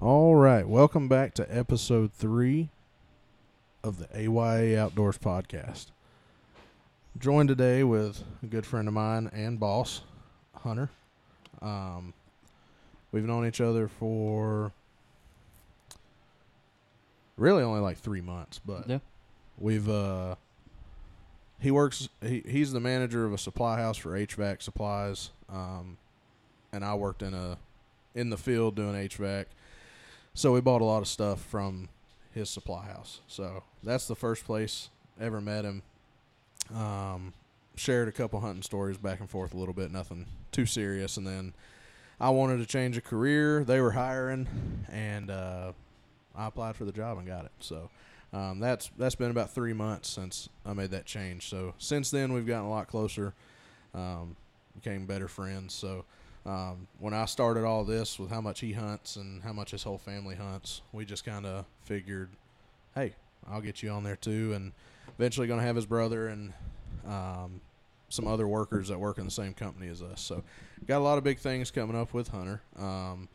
All right, welcome back to episode three of the AYA Outdoors podcast. Joined today with a good friend of mine and boss, Hunter. Um, we've known each other for really only like three months, but Yeah. we've uh, he works. He, he's the manager of a supply house for HVAC supplies, um, and I worked in a in the field doing HVAC. So we bought a lot of stuff from his supply house. So that's the first place ever met him. Um, shared a couple hunting stories back and forth a little bit, nothing too serious. And then I wanted to change a career. They were hiring, and uh, I applied for the job and got it. So um, that's that's been about three months since I made that change. So since then we've gotten a lot closer, um, became better friends. So um, when I started all this with how much he hunts and how much his whole family hunts, we just kind of figured, hey, I'll get you on there too, and eventually going to have his brother and um, some other workers that work in the same company as us. So got a lot of big things coming up with Hunter. Um,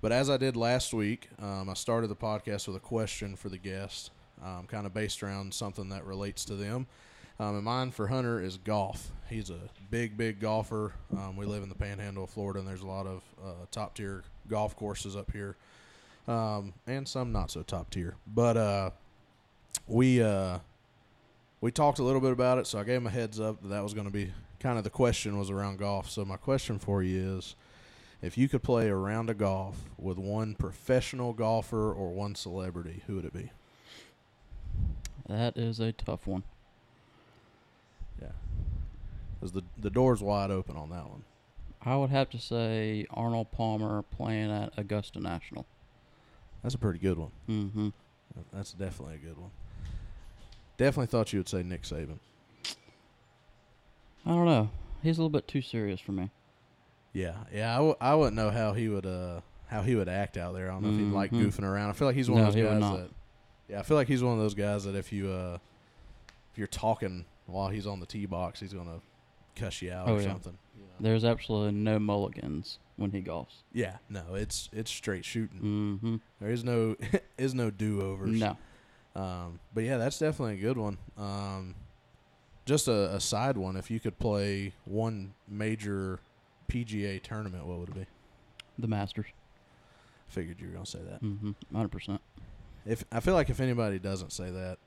but as I did last week, um, I started the podcast with a question for the guest, um, kind of based around something that relates to them. Um, and mine for Hunter is golf. He's a big, big golfer. Um, we live in the Panhandle of Florida, and there's a lot of uh, top tier golf courses up here, um, and some not so top tier. But uh, we uh, we talked a little bit about it, so I gave him a heads up that that was going to be kind of the question was around golf. So my question for you is, if you could play a round of golf with one professional golfer or one celebrity, who would it be? That is a tough one. Because the the door's wide open on that one. I would have to say Arnold Palmer playing at Augusta National. That's a pretty good one. Mm-hmm. That's definitely a good one. Definitely thought you would say Nick Saban. I don't know. He's a little bit too serious for me. Yeah, yeah. I, w- I wouldn't know how he would uh how he would act out there. I don't know if he'd like Mhm. goofing around. I feel like he's one No, of those guys that. Yeah, I feel like he's one of those guys that if you uh if you're talking while he's on the tee box, he's gonna cuss you out Oh, or yeah. something. you know? There's absolutely no mulligans when he golfs. Yeah, no, it's it's straight shooting. Mm-hmm. There is no is no do overs. No. Um, but yeah, that's definitely a good one. Um, just a, a side one. If you could play one major PGA tournament, what would it be? The Masters. Figured you were gonna say that. Mm-hmm. 100%. If I feel like if anybody doesn't say that,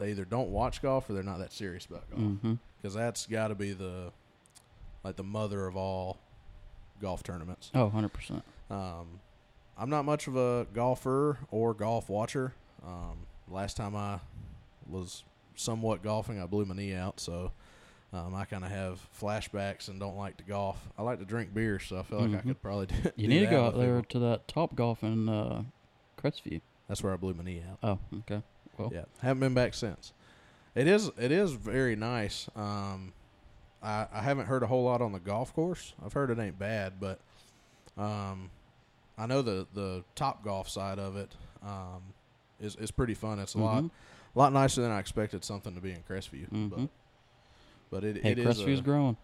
they either don't watch golf or they're not that serious about golf. Mm-hmm. Because that's got to be the like the mother of all golf tournaments. Oh, 100%. Um, I'm not much of a golfer or golf watcher. Um, last time I was somewhat golfing, I blew my knee out, so um, I kind of have flashbacks and don't like to golf. I like to drink beer, so I feel like I Mhm. could probably do. You do need to go out there people. to that Topgolf in uh, Crestview. That's where I blew my knee out. Oh, okay. Well, Yeah, haven't been back since. It is it is very nice. Um, I I haven't heard a whole lot on the golf course. I've heard it ain't bad, but um, I know the the Topgolf side of it um is is pretty fun. It's a lot Mhm. a lot nicer than I expected something to be in Crestview. But Mhm. but it Hey, it is a- growing.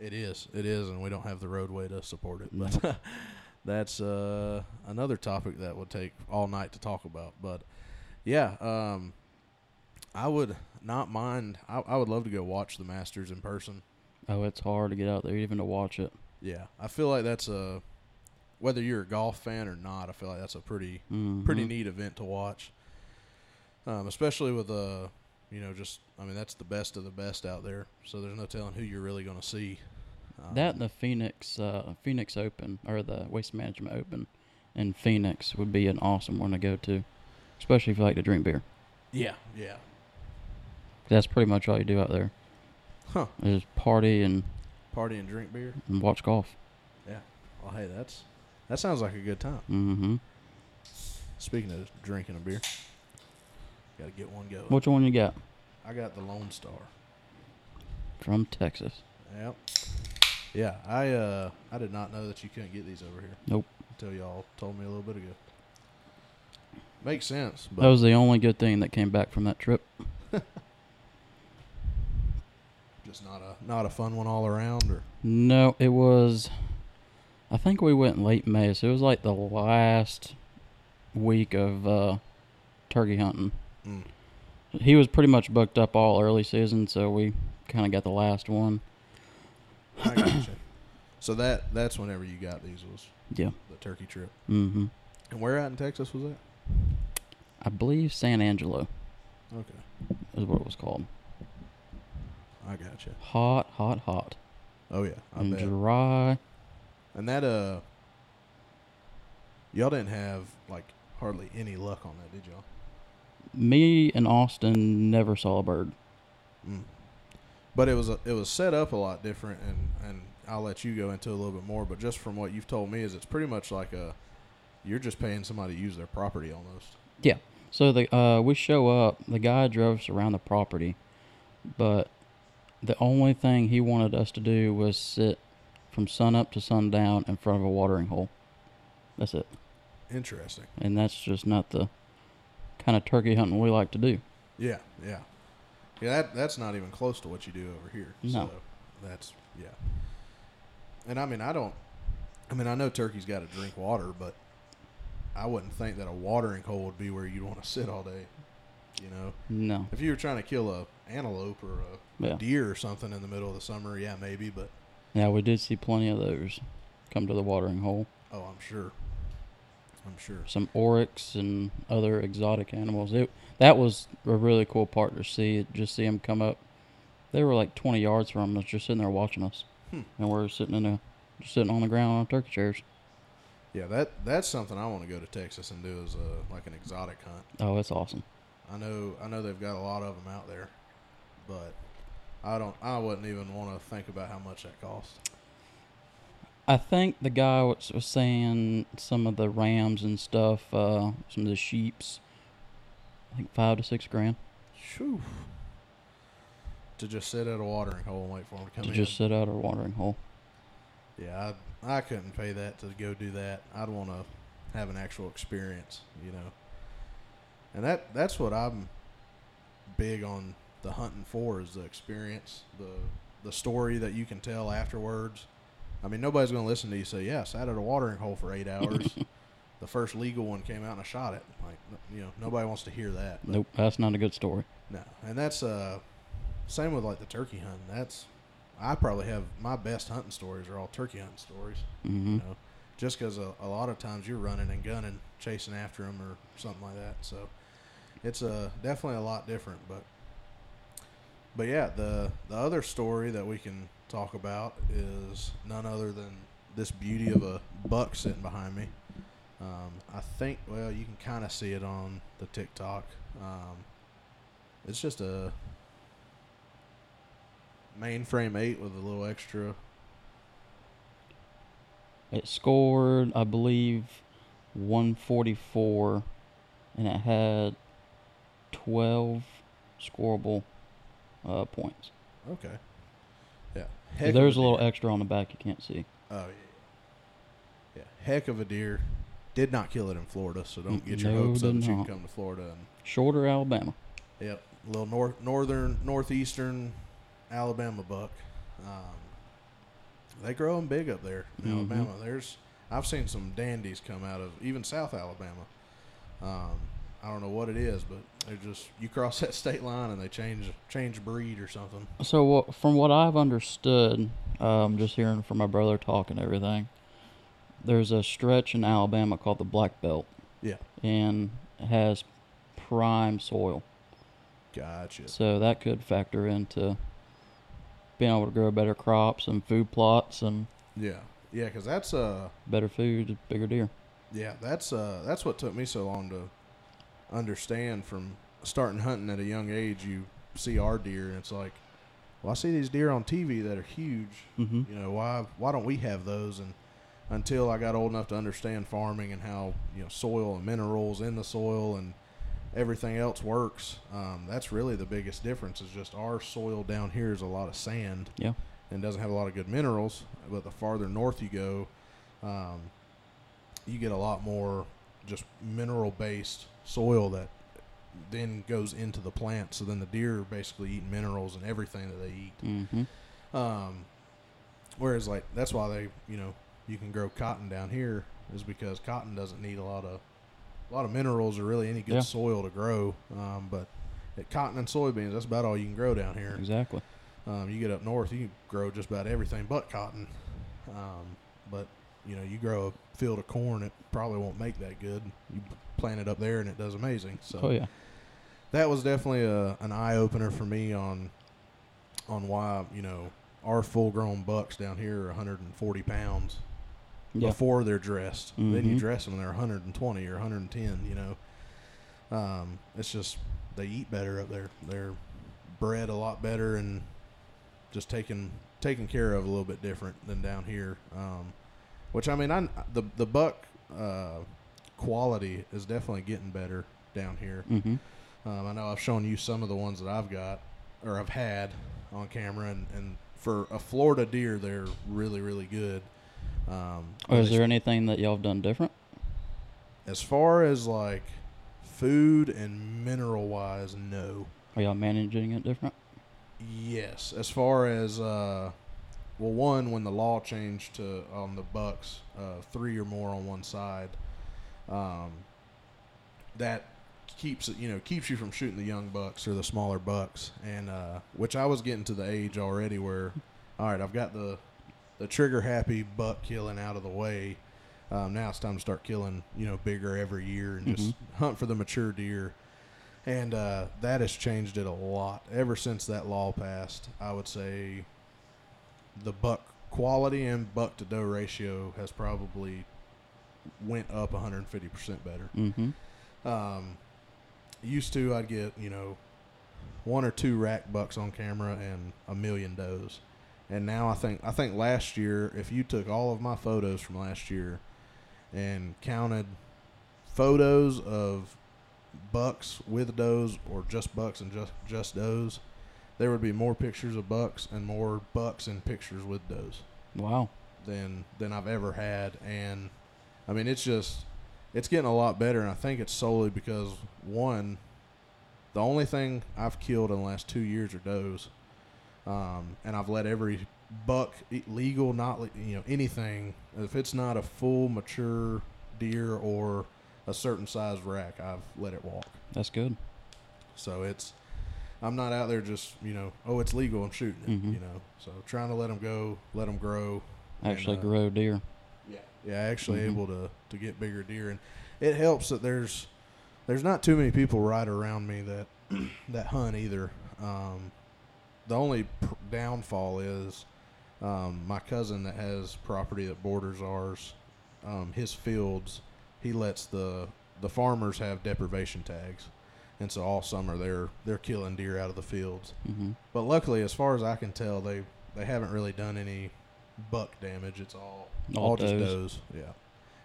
it is it is, and we don't have the roadway to support it. But that's uh, another topic that would take all night to talk about. But yeah, um, I would not mind. I, I would love to go watch the Masters in person. Oh, it's hard to get out there even to watch it. Yeah, I feel like that's a whether you're a golf fan or not. I feel like that's a pretty Mm-hmm. pretty neat event to watch. Um, especially with uh, you know, just I mean that's the best of the best out there. So there's no telling who you're really going to see. Um, That and the Phoenix uh, Phoenix Open or the Waste Management Open in Phoenix would be an awesome one to go to, especially if you like to drink beer. yeah, yeah, That's pretty much all you do out there. huh? Is party and, Party and drink beer. and watch golf. Yeah. Well, hey, that's that sounds like a good time. Mm-hmm. Speaking of drinking a beer, got to get one going. Which one you got I got the Lone Star. from Texas? Yep. Yeah, I uh I did not know that you couldn't get these over here. Nope. Until y'all told me a little bit ago. Makes sense, but That was the only good thing that came back from that trip. just not a not a fun one all around. Or No, it was. I think we went late May, so it was like the last week of uh, turkey hunting. Mm. He was pretty much booked up all early season, so we kind of got the last one. I gotcha. so that that's whenever you got these was Yeah. the turkey trip. Mm-hmm. And where out in Texas was that? I believe San Angelo Okay, is what it was called. I gotcha. Hot, hot, hot, Oh yeah, I and bet. dry. And that uh, y'all didn't have like hardly any luck on that, did y'all? Me and Austin never saw a bird. Mm. But it was a, it was set up a lot different, and and I'll let you go into a little bit more. But just from what you've told me, is it's pretty much like a you're just paying somebody to use their property almost. Yeah. So the uh, we show up. The guy drove us around the property, but the only thing he wanted us to do was sit from sun up to sundown in front of a watering hole. That's it. Interesting. And that's just not the kind of turkey hunting we like to do. Yeah, yeah, yeah. That that's not even close to what you do over here. No. So that's yeah. And I mean, I don't. I mean, I know turkeys got to drink water, but I wouldn't think that a watering hole would be where you'd want to sit all day. You know, No. if you were trying to kill a antelope or a Yeah. deer or something in the middle of the summer, yeah, maybe. But Yeah, we did see plenty of those come to the watering hole. oh, I'm sure. I'm sure. Some oryx and other exotic animals. It that was a really cool part to see. Just see them come up. They were like 20 yards from us, just sitting there watching us, Hmm. and we're sitting in a just sitting on the ground on turkey chairs. Yeah, that that's something I want to go to Texas and do is uh, like an exotic hunt. Oh, that's awesome. I know I know they've got a lot of them out there, but I don't. I wouldn't even want to think about how much that costs. I think the guy was, was saying some of the rams and stuff, uh, some of the sheep's, I think five to six grand Shoo. To just sit at a watering hole and wait for them to come to in. just sit out a watering hole. yeah, I couldn't pay that to go do that. I'd want to have an actual experience, you know. And that that's what I'm big on the hunting for is the experience, the the story that you can tell afterwards. I mean, nobody's going to listen to you say, "Yeah, I sat at a watering hole for eight hours." the first legal one came out and I shot it. Like, you know, nobody wants to hear that. Nope, that's not a good story. No, and that's uh, same with like the turkey hunt. That's I probably have my best hunting stories are all turkey hunting stories. hmm You know, just because a, a lot of times you're running and gunning, chasing after them or something like that. So it's uh, definitely a lot different. But but yeah, the the other story that we can talk about is none other than this beauty of a buck sitting behind me. Um, I think well, you can kind of see it on the TikTok. Um, it's just a mainframe eight with a little extra It scored, I believe, 144, and it had 12 scoreable uh, points. Okay. Yeah. Heck there's a little deer. extra on the back you can't see. Oh yeah. Yeah. Heck of a deer. Did not kill it in Florida, so don't get your no, hopes up that you can come to Florida and Shorter Alabama. yep, a little north northern northeastern Alabama buck. Um, they grow them big up there in Mhm. Alabama. There's I've seen some dandies come out of even South Alabama. Um, I don't know what it is, but they're just you cross that state line and they change change breed or something. So what, from what I've understood, um, just hearing from my brother talk and everything, there's a stretch in Alabama called the Black Belt, Yeah. and has prime soil. Gotcha. So that could factor into being able to grow better crops and food plots and Yeah. Yeah, because that's uh better food, bigger deer. Yeah, that's uh that's what took me so long to understand from starting hunting at a young age. You see our deer, and it's like, well, I see these deer on TV that are huge. Mm-hmm. You know, why why don't we have those? And until I got old enough to understand farming and how you know soil and minerals in the soil and everything else works, um, that's really the biggest difference. Is just our soil down here is a lot of sand Yeah. and doesn't have a lot of good minerals. But the farther north you go, um, you get a lot more just mineral based soil that then goes into the plant. So then the deer are basically eating minerals and everything that they eat. Mm-hmm. Um, whereas like that's why they you know you can grow cotton down here is because cotton doesn't need a lot of a lot of minerals or really any good Yeah. soil to grow. Um, but at cotton and soybeans, that's about all you can grow down here. Exactly. Um, you get up north, you can grow just about everything but cotton. Um, but you know, you grow a field of corn, it probably won't make that good. You plant it up there, and it does amazing. So Oh yeah. that was definitely a, an eye opener for me on on why you know our full grown bucks down here are 140 pounds Yeah. before they're dressed. Then you Mhm. dress them and they're 120 or 110. You know, um, it's just they eat better up there. They're bred a lot better and just taken taken care of a little bit different than down here. Um, which I mean, I the the buck uh, quality is definitely getting better down here. Mm-hmm. Um, I know I've shown you some of the ones that I've got or I've had on camera, and, and for a Florida deer, they're really, really good. Um, Or is there anything that y'all have done different? as far as like food and mineral wise, no. Are y'all managing it different? Yes, as far as uh, well, one when the law changed to on the bucks, uh, three or more on one side, um, that keeps it, you know, keeps you from shooting the young bucks or the smaller bucks, and uh, which I was getting to the age already where, all right, I've got the the trigger happy buck killing out of the way. Um, now it's time to start killing, you know, bigger every year and just hunt for the mature deer and uh, that has changed it a lot ever since that law passed. I would say the buck quality and buck to doe ratio has probably went up 150 percent better. Mm-hmm. Um, used to I'd get you know one or two rack bucks on camera and a million does, and now I think I think last year if you took all of my photos from last year and counted photos of bucks with does or just bucks and just just does, there would be more pictures of bucks and more bucks and pictures with does Wow. than than I've ever had, and I mean it's just it's getting a lot better, and I think it's solely because one, the only thing I've killed in the last two years are does, um, and I've let every buck legal, not you know anything if it's not a full mature deer or a certain size rack, I've let it walk. That's good. So it's I'm not out there just you know oh it's legal I'm shooting it Mhm. you know so trying to let them go let them grow and, Actually uh, grow deer. yeah, yeah, actually Mhm. able to to get bigger deer, and it helps that there's there's not too many people right around me that that hunt either. Um, the only pr- downfall is um, my cousin that has property that borders ours. Um, his fields, he lets the the farmers have depredation tags, and so all summer they're they're killing deer out of the fields. Mm-hmm. But luckily, as far as I can tell, they they haven't really done any buck damage. It's all All all, just does. Yeah,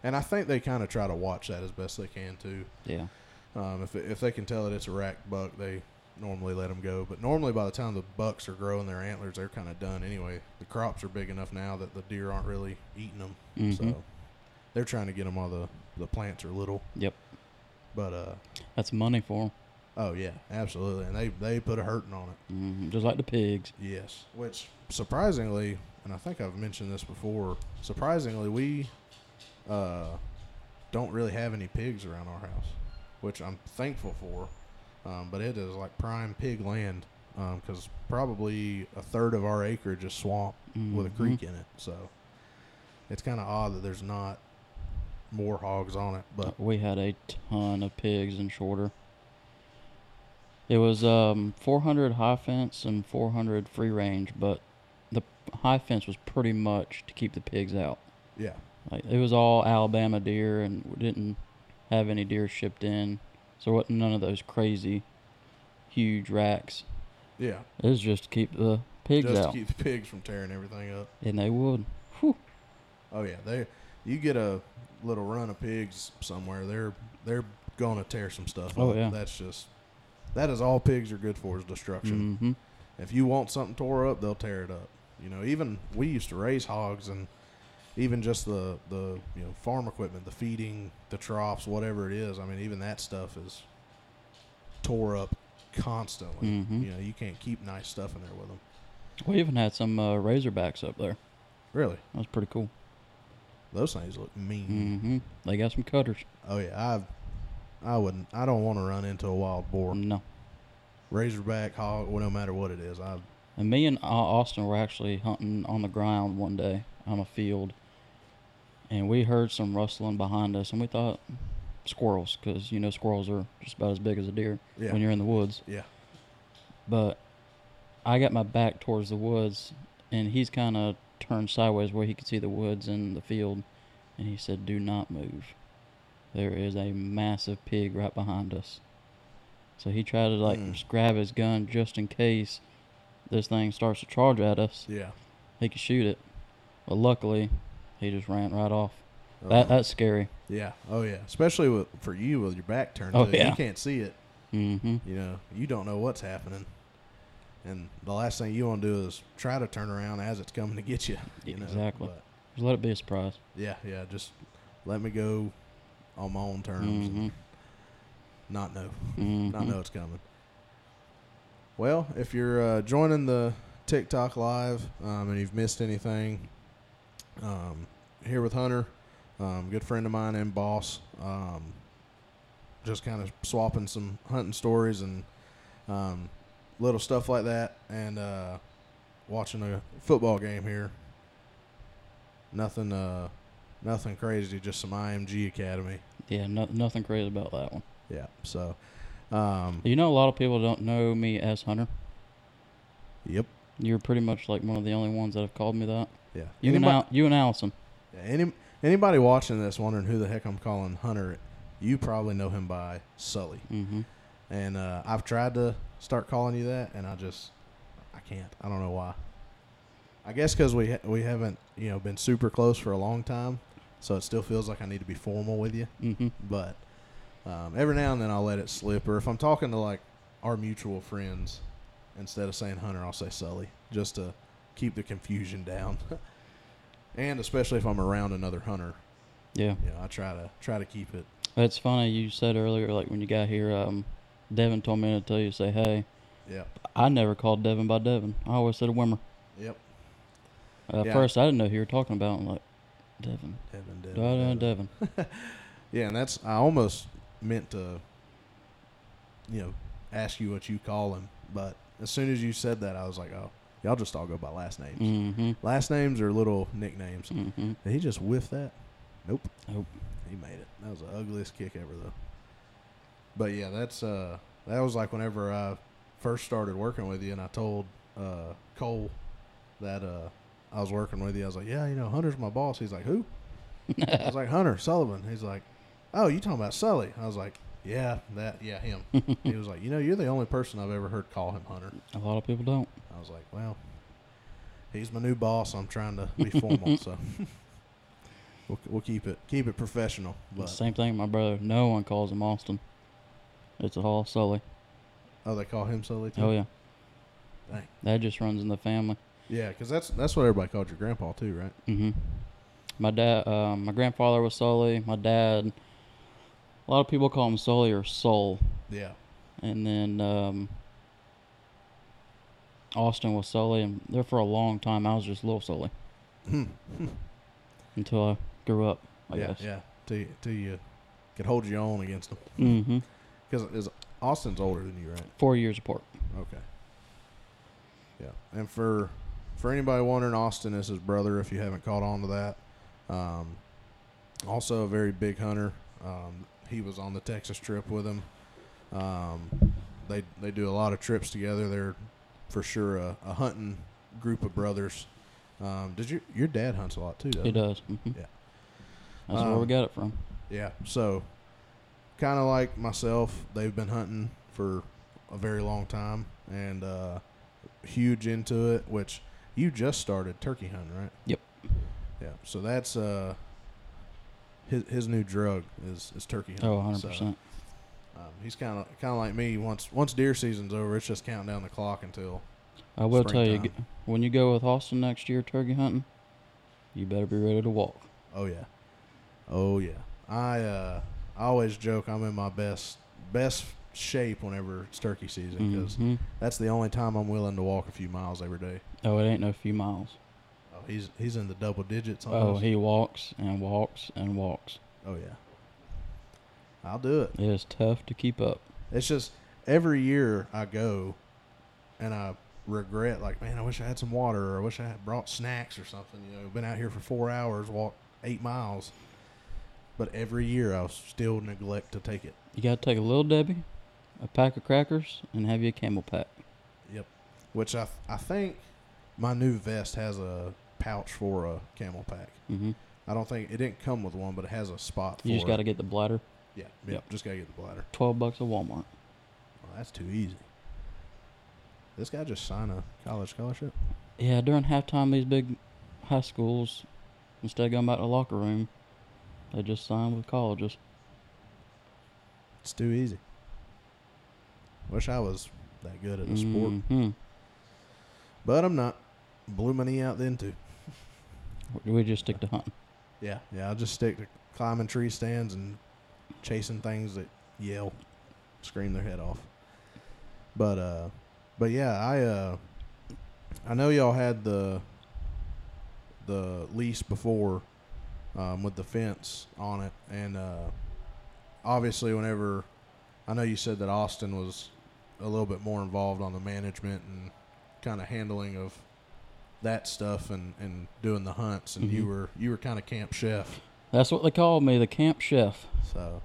and I think they kind of try to watch that as best they can too. Yeah. Um, if if they can tell that it's a rack buck, they normally let them go. But normally, by the time the bucks are growing their antlers, they're kind of done anyway. The crops are big enough now that the deer aren't really eating them. Mhm. So they're trying to get them while the the plants are little. Yep. But uh, That's money for them. oh yeah, absolutely, and they they put a hurting on it. hmm Just like the pigs. Yes, which surprisingly, and I think I've mentioned this before. Surprisingly, we uh, don't really have any pigs around our house, which I'm thankful for. Um, but it is like prime pig land because probably a third of our acreage is swamp with a creek in it. So it's kind of odd that there's not more hogs on it. But we had a ton of pigs in Shorter. It was um, 400 high fence and 400 free range, but the high fence was pretty much to keep the pigs out. yeah, Like it was all Alabama deer, and we didn't have any deer shipped in, so what? None of those crazy, huge racks. yeah, It was just to keep the pigs just out, to keep the pigs from tearing everything up. and they would. Oh yeah, they you get a little run of pigs somewhere, they're they're gonna tear some stuff Oh, up. yeah. That's just that is all pigs are good for is destruction. hmm If you want something tore up, they'll tear it up. You know, even we used to raise hogs and even just the the you know farm equipment, the feeding, the troughs, whatever it is. I mean, even that stuff is tore up constantly. Mhm. You know, you can't keep nice stuff in there with them. We even had some uh, Razorbacks up there. Really? That was pretty cool. Those things look mean. hmm They got some cutters. Oh yeah, I I wouldn't. I don't want to run into a wild boar, No. razorback, hog, well, no matter what it is. I And me and Au- Austin were actually hunting on the ground one day on a field, and we heard some rustling behind us, and we thought squirrels, because you know squirrels are just about as big as a deer yeah when you're in the woods. yeah But I got my back towards the woods, and he's kind of turned sideways where he could see the woods and the field, and he said, "Do not move. There is a massive pig right behind us." So he tried to like Mm. grab his gun just in case this thing starts to charge at us. yeah. He could shoot it, but luckily, he just ran right off. That Uh, that's scary. yeah. Oh yeah. Especially with, for you with your back turned. Oh, to yeah. You can't see it. Mm-hmm. You know. You don't know what's happening. And the last thing you want to do is try to turn around as it's coming to get you. you know? Exactly. But Just let it be a surprise. yeah, yeah. Just let me go on my own terms. Mm-hmm. And not know. Mm-hmm. not know it's coming. Well, if you're uh, joining the TikTok live um, and you've missed anything, um, here with Hunter, um, good friend of mine and boss, um, just kind of swapping some hunting stories and um, little stuff like that, and uh, watching a football game here. Nothing, uh, nothing crazy, just some IMG Academy. Yeah, no, nothing crazy about that one. Yeah, so. Um, You know, a lot of people don't know me as Hunter. yep. You're pretty much like one of the only ones that have called me that. Yeah. You and Al- you and Allison. Yeah, any, anybody watching this wondering who the heck I'm calling Hunter, you probably know him by Sully. Mm-hmm. And uh, I've tried to start calling you that, and I just, I can't. I don't know why. I guess because we ha- we haven't you know been super close for a long time, so it still feels like I need to be formal with you. Mm-hmm. But um, every now and then I'll let it slip, or if I'm talking to like our mutual friends, instead of saying Hunter, I'll say Sully, just to keep the confusion down. and especially if I'm around another hunter, Yeah. you know, I try to try to keep it. That's funny you said earlier, like when you got here, um, Devin told me to tell you to say hey. Yeah. I never called Devin by Devin. I always said a Wimmer. Yep. At Yeah. first, I didn't know who you were talking about. I'm like, Devin. Devin, Devin, Devin. Devin. Yeah, and that's I almost meant to, you know, ask you what you call him, but as soon as you said that, I was like, oh, y'all just all go by last names. Mm-hmm. Last names are little nicknames. Mm-hmm. Did he just whiff that? Nope. Nope. He made it. That was the ugliest kick ever, though. But yeah, that's uh, that was like whenever I first started working with you, and I told uh, Cole that uh, I was working with you. I was like, yeah, you know, Hunter's my boss. He's like, who? I was like, Hunter Sullivan. He's like, oh, you talking about Sully? I was like, yeah, that, yeah, him. he was like, you know, you're the only person I've ever heard call him Hunter. A lot of people don't. I was like, well, he's my new boss. I'm trying to be formal, so we'll, we'll keep it keep it professional. But Same thing with my brother. No one calls him Austin. It's all Sully. oh, they call him Sully too. Oh, yeah. Dang. That just runs in the family. Yeah, because that's that's what everybody called your grandpa too, right? Mm-hmm. My dad, um, my grandfather was Sully. My dad, a lot of people call him Sully or Soul. Yeah. And then um, Austin was Sully, and there for a long time I was just little Sully Hmm. until I grew up. I yeah, guess. yeah. Till you, till you could hold your own against them. Mm-hmm. Because Austin's older than you, right? Four years apart. Okay. Yeah, and for for anybody wondering, Austin is his brother. If you haven't caught on to that, um, also a very big hunter. Um, he was on the Texas trip with him. Um, they they do a lot of trips together. They're for sure a, a hunting group of brothers. Um, did you your dad hunts a lot too? Doesn't He does. hmm Yeah. That's where we Um, got it from. Yeah. So, kind of like myself, they've been hunting for a very long time and uh, huge into it. Which you just started turkey hunting, right? Yep. Yeah. So that's uh, his his new drug is is turkey hunting. Oh, 100 So, percent. um, he's kind of kind of like me. Once once deer season's over, it's just counting down the clock until. I will tell you, when you go with Austin next year turkey hunting, you better be ready to walk. Oh yeah. Oh yeah. I uh, I always joke I'm in my best best shape whenever it's turkey season because Mhm. that's the only time I'm willing to walk a few miles every day. Oh, it ain't no few miles. He's he's in the double digits. On Oh, he walks and walks and walks. oh yeah. I'll do it. It is tough to keep up. It's just every year I go, and I regret like, man, I wish I had some water, or I wish I had brought snacks or something. You know, been out here for four hours, walked eight miles, but every year I still neglect to take it. You got to take a little Debbie, a pack of crackers, and have you a CamelBak. Yep. Which I I think my new vest has a pouch for a CamelBak. hmm I don't think it didn't come with one, but it has a spot. For You just got to get the bladder. Yeah, yep, Yep. Just gotta get the bladder. Twelve bucks at Walmart. Well, that's too easy. This guy just signed a college scholarship. Yeah, during halftime, these big high schools, instead of going back to the locker room, they just sign with colleges. It's too easy. Wish I was that good at a sport, Mhm. but I'm not. Blew my knee out then too. We just stick to hunting. Yeah, yeah. I'll just stick to climbing tree stands and chasing things that yell, scream their head off. But uh, but yeah, I uh, I know y'all had the the lease before, um, with the fence on it, and uh, obviously whenever I know you said that Austin was a little bit more involved on the management and kind of handling of that stuff and, and doing the hunts and you Mhm. were you were kind of camp chef. That's what they called me, the camp chef. so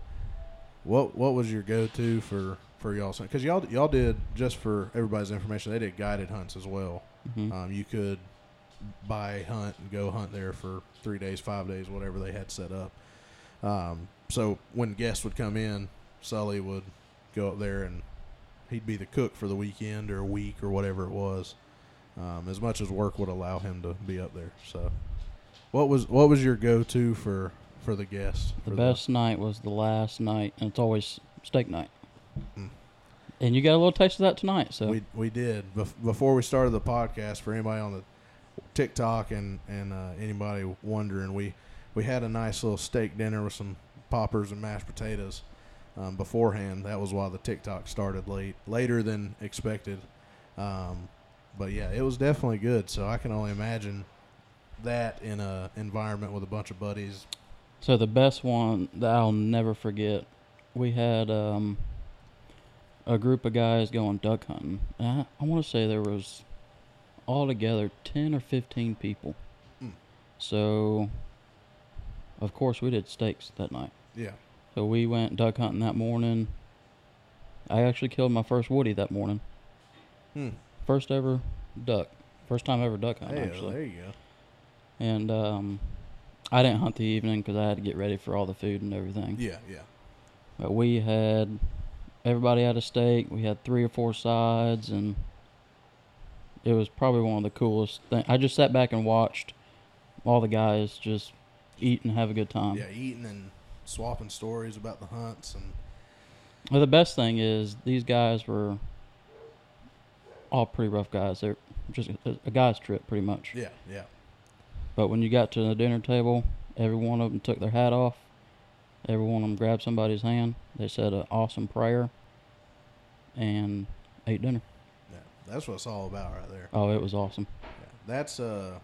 what what was your go-to for for y'all because y'all y'all did just for everybody's information they did guided hunts as well. Hmm um, you could buy a hunt and go hunt there for three days five days whatever they had set up. Um, so when guests would come in sully would go up there and he'd be the cook for the weekend or a week or whatever it was um, as much as work would allow him to be up there so what was what was your go-to for for the guests The best night was the last night, and it's always steak night. Mm. And you got a little taste of that tonight, so We we did Bef- before we started the podcast. For anybody on the TikTok and and uh, anybody wondering, we we had a nice little steak dinner with some poppers and mashed potatoes um, beforehand. That was why the TikTok started late, later than expected. Um, but yeah, it was definitely good. So I can only imagine that in a environment with a bunch of buddies. So the best one that I'll never forget, we had um, a group of guys going duck hunting. And I, I want to say there was altogether ten or fifteen people. Hmm. So, of course, we did steaks that night. Yeah, So we went duck hunting that morning. I actually killed my first woody that morning. hmm. First ever duck. First time ever duck hunting, Hey, actually. there you go. And um, I didn't hunt the evening because I had to get ready for all the food and everything. Yeah, yeah. But we had everybody had a steak. We had three or four sides, and it was probably one of the coolest things. I just sat back and watched all the guys just eat and have a good time. yeah, eating and swapping stories about the hunts and Well, the best thing is these guys were all pretty rough guys. They're just a, a guy's trip, pretty much. yeah, yeah. But when you got to the dinner table, every one of them took their hat off. Every one of them grabbed somebody's hand. They said an awesome prayer and ate dinner. Yeah, that's what it's all about right there. Oh, it was awesome. Yeah, that's uh,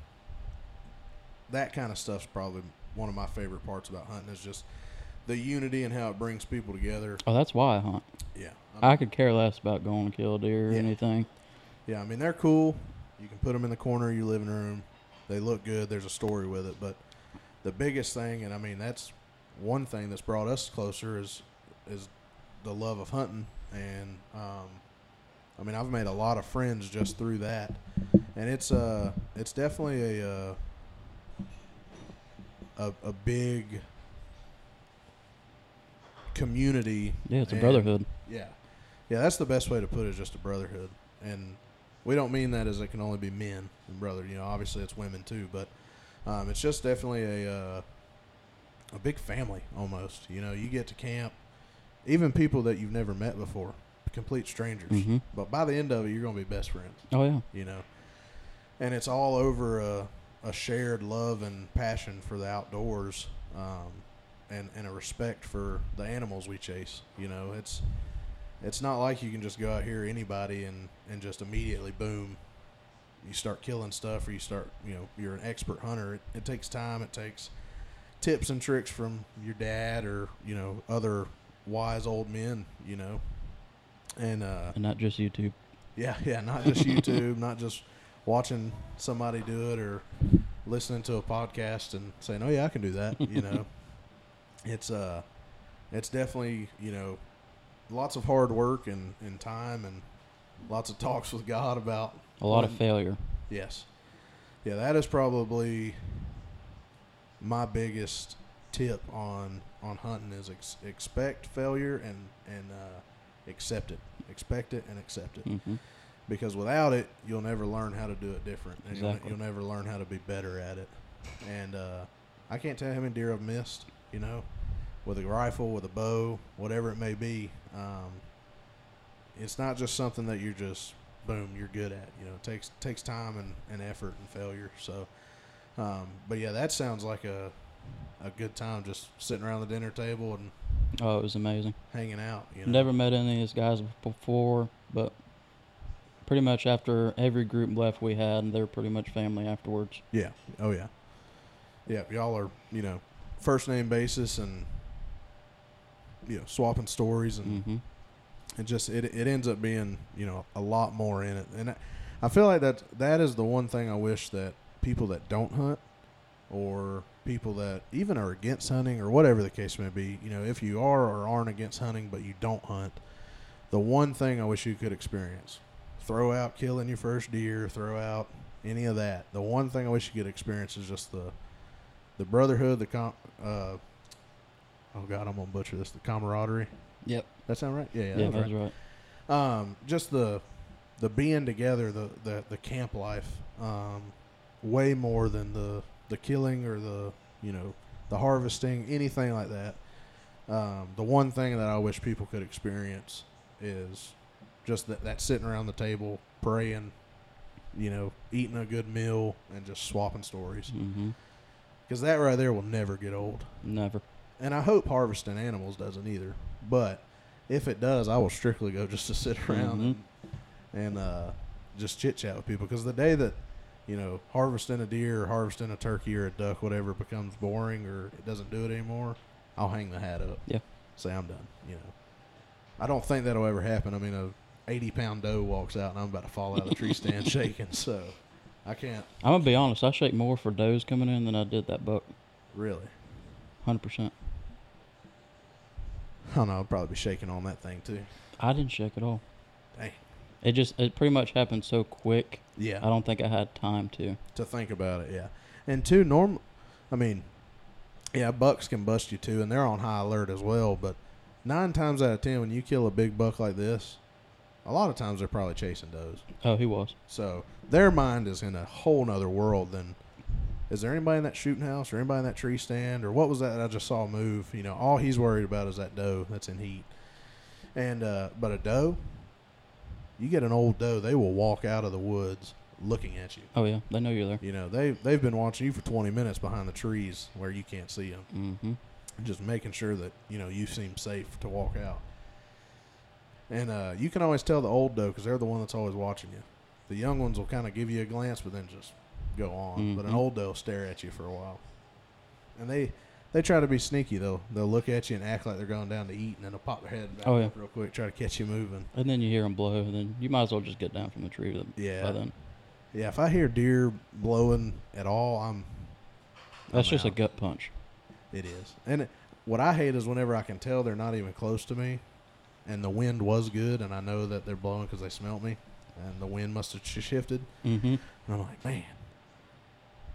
that kind of stuff's probably one of my favorite parts about hunting is just the unity and how it brings people together. Oh, that's why I hunt. Yeah, I could care less about going to kill a deer or Yeah. anything. Yeah. I mean, they're cool. You can put them in the corner of your living room. They look good. There's a story with it, but the biggest thing, and I mean, that's one thing that's brought us closer is is the love of hunting, and um, I mean, I've made a lot of friends just through that, and it's uh, it's definitely a uh, a, a big community. Yeah, it's a and- brotherhood. Yeah, yeah, that's the best way to put it. just a brotherhood, and we don't mean that as it can only be men and brother. You know, obviously it's women too, but um, it's just definitely a uh, a big family almost. You know, you get to camp, even people that you've never met before, complete strangers. hmm But by the end of it, you're gonna be best friends. Oh yeah. You know, and it's all over a, a shared love and passion for the outdoors, um, and and a respect for the animals we chase. You know, it's it's not like you can just go out here anybody and and just immediately boom, you start killing stuff or you start you know you're an expert hunter, it, it takes time. It takes tips and tricks from your dad or you know other wise old men. You know, and uh, And not just YouTube. yeah, yeah, not just YouTube, not just watching somebody do it or listening to a podcast and saying, "Oh yeah, I can do that." You know, it's uh, it's definitely you know, lots of hard work and, and time and lots of talks with God about A lot of failure. Yes, yeah, that is probably my biggest tip on on hunting is ex- expect failure and and uh, accept it, expect it and accept it hmm because without it, you'll never learn how to do it different, and Exactly. you'll, you'll never learn how to be better at it. And uh, I can't tell how many deer I've missed, you know, with a rifle, with a bow, whatever it may be. Um, it's not just something that you're just boom, you're good at. You know, it takes takes time and, and effort and failure. So, um, but yeah, that sounds like a a good time, just sitting around the dinner table and Oh, it was amazing. hanging out. You know, Never met any of these guys before, but pretty much after every group left we had, and they're pretty much family afterwards. Yeah. Oh yeah. Yeah. Y'all are you know first name basis and you know swapping stories and hmm it just it it ends up being you know a lot more in it. And I, I feel like that that is the one thing I wish that people that don't hunt or people that even are against hunting or whatever the case may be you know if you are or aren't against hunting but you don't hunt the one thing I wish you could experience throw out killing your first deer throw out any of that. The one thing I wish you could experience is just the the brotherhood the com uh oh god I'm gonna butcher this the camaraderie Yep. that sound right yeah yeah, Yeah, that's right right. um, just the the being together, the the, the camp life, um, way more than the the killing or the you know the harvesting, anything like that. Um, the one thing that I wish people could experience is just that, that sitting around the table, praying, you know, eating a good meal, and just swapping stories. Because that right there will never get old. Never. And I hope harvesting animals doesn't either. But if it does, I will strictly go just to sit around Mhm. and, and uh, just chit chat with people. Because the day that you know harvesting a deer or harvesting a turkey or a duck, whatever, becomes boring or it doesn't do it anymore, I'll hang the hat up. Yeah. Say I'm done. You know, I don't think that'll ever happen. I mean, a 80 pound doe walks out and I'm about to fall out of the tree stand shaking. So I can't I'm gonna be honest. I shake more for does coming in than I did that buck. really. Hundred percent. I don't know. I'll probably be shaking on that thing too. I didn't shake at all. Dang. It just it pretty much happened so quick. Yeah. I don't think I had time to. to think about it. Yeah, and two norm, I mean, yeah, bucks can bust you too, and they're on high alert as well. But nine times out of ten, when you kill a big buck like this, a lot of times they're probably chasing does. Oh, he was. So their mind is in a whole nother world than. Is there anybody in that shooting house or anybody in that tree stand or what was that I just saw move? You know, all he's worried about is that doe that's in heat. And uh, but a doe, you get an old doe, they will walk out of the woods looking at you. Oh yeah, they know you're there. You know, they they've been watching you for 20 minutes behind the trees where you can't see them, Mm-hmm. just making sure that you know you seem safe to walk out. And uh, you can always tell the old doe because they're the one that's always watching you. The young ones will kind of give you a glance, but then just go on. But an Mhm. old doe will stare at you for a while, and they they try to be sneaky though. They'll look at you and act like they're going down to eat, and then they'll pop their head back Oh, yeah. up real quick, try to catch you moving. And then you hear them blow, and then you might as well just get down from the tree. With Yeah. By then, Yeah, if I hear deer blowing at all, I'm that's I'm just a gut punch. It is. And it, what I hate is whenever I can tell they're not even close to me and the wind was good and I know that they're blowing because they smelt me and the wind must have sh- shifted. Mm-hmm. And I'm like, man.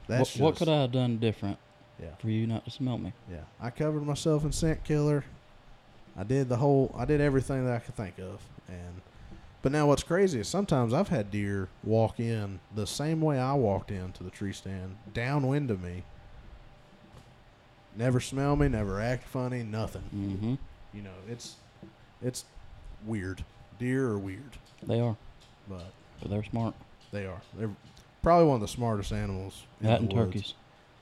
What, That's what just- could I have done different Yeah. for you not to smell me? Yeah. I covered myself in scent killer. I did the whole, I did everything that I could think of. And, but now what's crazy is sometimes I've had deer walk in the same way I walked into the tree stand, downwind of me. Never smell me, never act funny, nothing. Mm-hmm. You know, it's it's weird. Deer are weird, They are, but but they're smart. they are. They're probably one of the smartest animals. in That the and turkeys.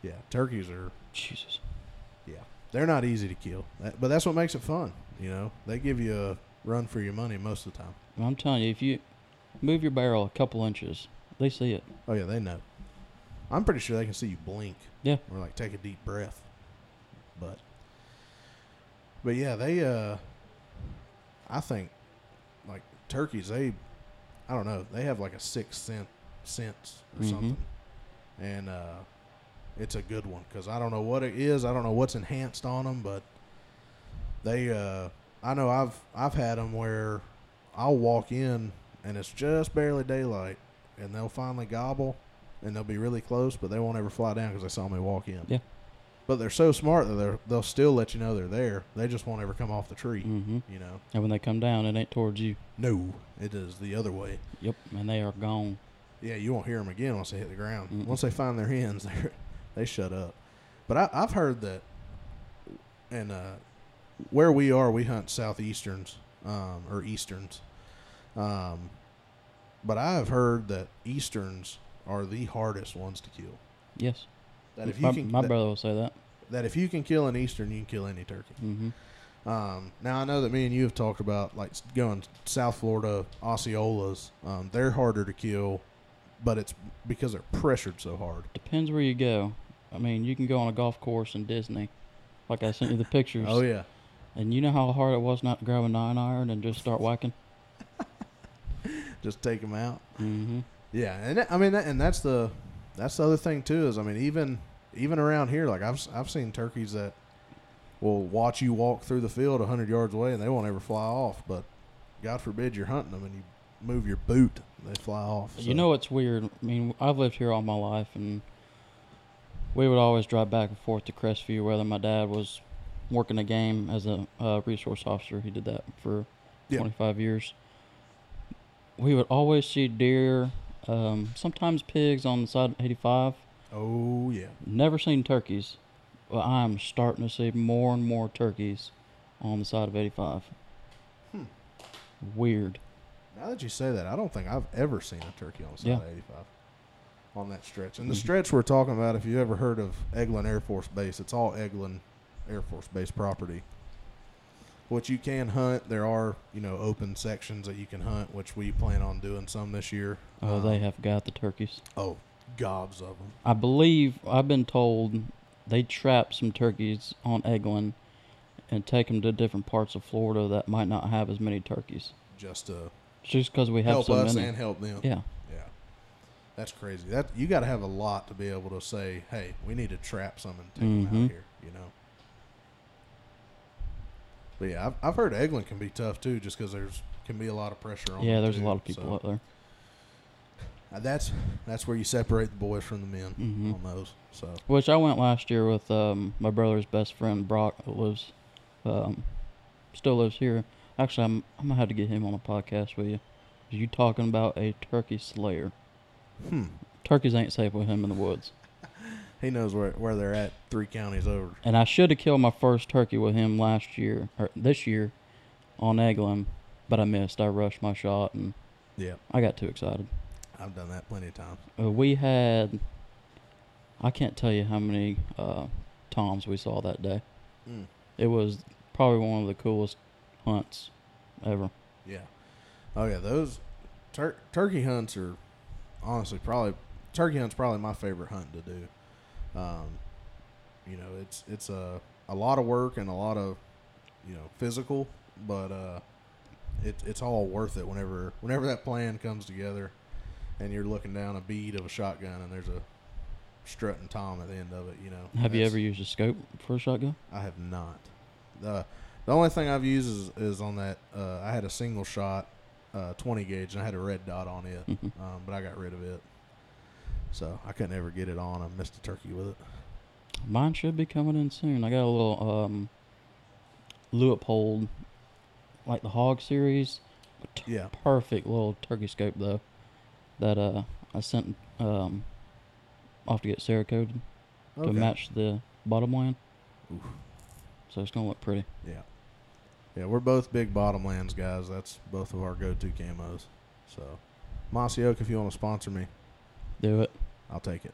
Yeah, turkeys are. Jesus. Yeah, they're not easy to kill, but that's what makes it fun. You know, they give you a run for your money most of the time. I'm telling you, if you move your barrel a couple inches They see it. Oh yeah, they know. I'm pretty sure they can see you blink. Yeah. Or like take a deep breath. But But yeah, they uh I think like turkeys, they I don't know, they have like a sixth sense sense or Mhm. something. And uh it's a good one cuz I don't know what it is, I don't know what's enhanced on them, but they uh I know I've I've had them where I'll walk in and it's just barely daylight and they'll finally gobble and they'll be really close, but they won't ever fly down because they saw me walk in. Yeah. But they're so smart that they're, they'll still let you know they're there. They just won't ever come off the tree. hmm You know. And when they come down, it ain't towards you. No, it is the other way. Yep. And they are gone. Yeah, you won't hear them again once they hit the ground. Mm-mm. Once they find their hens, they they shut up. But I, I've heard that, and uh, where we are, we hunt southeasterns um, or easterns. Um, but I have heard that easterns are the hardest ones to kill. Yes. That if you my can, my that, brother will say that. that if you can kill an eastern, you can kill any turkey. hmm Um, now I know that me and you have talked about like going South Florida Osceolas. Um, they're harder to kill, but it's because they're pressured so hard. Depends where you go. I mean, you can go on a golf course in Disney, like I sent you the pictures. Oh yeah, And you know how hard it was not to grab a nine iron and just start whacking. just take them out. hmm Yeah, and I mean, and that's the that's the other thing too is I mean even even around here like I've I've seen turkeys that will watch you walk through the field hundred yards away and they won't ever fly off, but God forbid you're hunting them and you move your boot, they fly off. You know what's weird? I mean, I've lived here all my life, and we would always drive back and forth to Crestview, whether my dad was working a game as a uh, resource officer. He did that for Yeah. 25 years. We would always see deer, um, sometimes pigs on the side of 85. Oh yeah, Never seen turkeys, but I'm starting to see more and more turkeys on the side of 85. Hmm. Weird. Now that you say that, I don't think I've ever seen a turkey on side Yeah. 85 on that stretch. And the Mhm. stretch we're talking about, if you ever heard of Eglin Air Force Base, it's all Eglin Air Force Base property. Which you can hunt. There are, you know, open sections that you can hunt, which we plan on doing some this year. Oh, they Um, have got the turkeys. Oh, gobs of them. I believe I've been told they trap some turkeys on Eglin and take them to different parts of Florida that might not have as many turkeys. Just to Just because we have help so us many. and help them. yeah. Yeah. That's crazy. That you got to have a lot to be able to say, "Hey, we need to trap some and take them Mhm. out here." You know. But yeah, I've, I've heard Eglin can be tough too, just because there's can be a lot of pressure on. Yeah, them, there's a lot of people So, out there. uh, that's that's where you separate the boys from the men Mhm. on those. So Which I went last year with um, my brother's best friend Brock, that lives, um, still lives here. Actually, I'm I'm gonna have to get him on a podcast with you. You talking about a turkey slayer? hmm, Turkeys ain't safe with him in the woods. he knows where where they're at three counties over. And I should have killed my first turkey with him last year or this year on Eglin, but I missed. I rushed my shot and Yeah, I got too excited. I've done that plenty of times. Uh, we had, I can't tell you how many uh, toms we saw that day. Mm, It was probably one of the coolest hunts ever. yeah. Oh yeah, those tur- turkey hunts are honestly probably turkey hunts probably my favorite hunt to do. Um, you know, it's it's a a lot of work and a lot of you know physical, but uh, it, it's all worth it whenever whenever that plan comes together, and you're looking down a bead of a shotgun and there's a strutting tom at the end of it. You know, Have you ever used a scope for a shotgun? I have not. the The only thing I've used is, is on that. Uh, I had a single shot, uh, 20 gauge, and I had a red dot on it, Mhm. um, but I got rid of it. So I couldn't ever get it on. I missed a turkey with it. Mine should be coming in soon. I got a little um, Leupold, like the Hog series. T- Yeah. Perfect little turkey scope though. That uh I sent um off to get Cerakoted Okay. to match the Bottomland. Oof. So it's gonna look pretty. Yeah. Yeah, we're both big bottomlands guys. That's both of our go-to camos. So, Mossy Oak, if you want to sponsor me, Do it. I'll take it.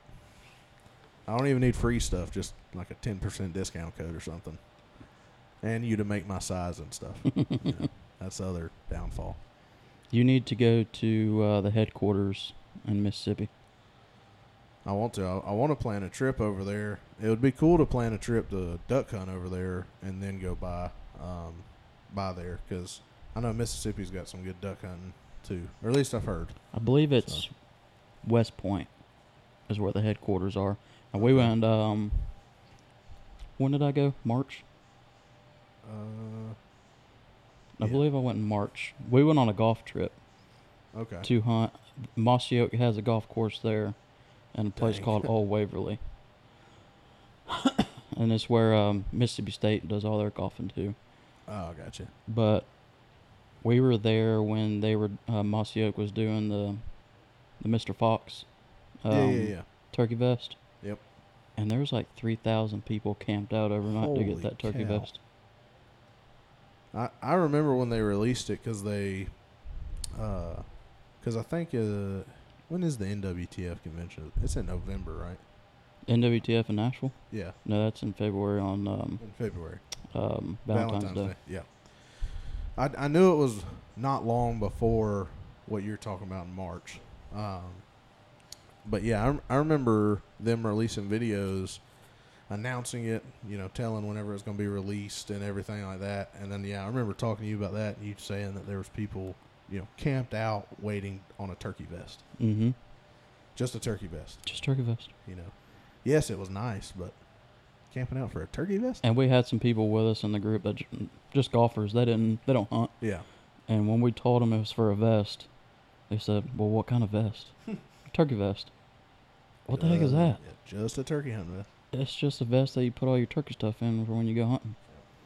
I don't even need free stuff, just like a 10% discount code or something. And you to make my size and stuff. you know, that's the other downfall. You need to go to uh, the headquarters in Mississippi. I want to. I, I want to plan a trip over there. It would be cool to plan a trip to duck hunt over there and then go by, um, by there because I know Mississippi's got some good duck hunting too, or at least I've heard. I believe it's So. West Point is where the headquarters are. And we went. Um, when did I go? March. Uh, I Yeah. believe I went in March. We went on a golf trip okay. to hunt. Mossy Oak has a golf course there, and a place Dang. called Old Waverly. and it's where um, Mississippi State does all their golfing too. Oh, gotcha. But we were there when they were uh, Mossy Oak was doing the the Mr. Fox um, yeah, yeah, yeah. turkey vest. Yep. And there was like three thousand people camped out overnight to get that turkey cow. vest. I, I remember when they released it because they, uh, because I think uh, when is the NWTF convention? It's in November, right? NWTF in Nashville? Yeah, No, that's in February on um, in February. Um, Valentine's, Day. Yeah. I, I knew it was not long before what you're talking about in March. Um, but yeah, I, I remember them releasing videos announcing it, you know, telling whenever it's going to be released and everything like that. And then, yeah, I remember talking to you about that and you saying that there was people, you know, camped out waiting on a turkey vest. Mm-hmm. Just a turkey vest, Just turkey vest. you know. Yes, it was nice, but camping out for a turkey vest? And we had some people with us in the group that j- just golfers. They didn't they don't hunt. Yeah. And when we told them it was for a vest, they said, "Well, what kind of vest? turkey vest." What the heck is Uh, that? yeah, just a turkey hunting vest. It's just a vest that you put all your turkey stuff in for when you go hunting.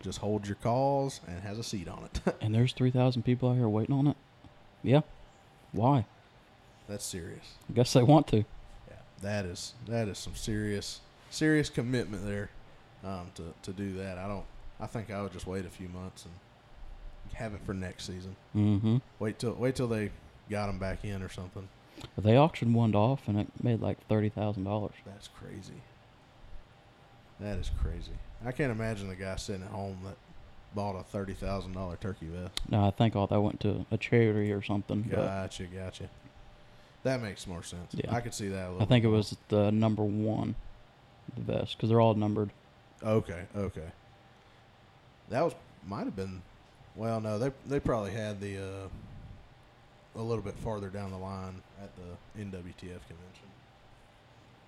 just holds your calls and has a seat on it. And there's three thousand people out here waiting on it. Yeah. Why? That's serious. I guess they want to. Yeah, that is that is some serious serious commitment there um, to to do that. I don't. I think I would just wait a few months and have it for next season. Mm-hmm. Wait till wait till they got them back in or something. They auctioned one off, and it made like thirty thousand dollars. That's crazy. That is crazy. I can't imagine the guy sitting at home that bought a thirty thousand dollar turkey vest. No, I think all that went to a charity or something. Gotcha, gotcha. That makes more sense. Yeah. I could see that. A little I think it was the number one, the vest, because they're all numbered. Okay, okay. That was might have been. Well, no, they they probably had the uh, a little bit farther down the line at the NWTF convention.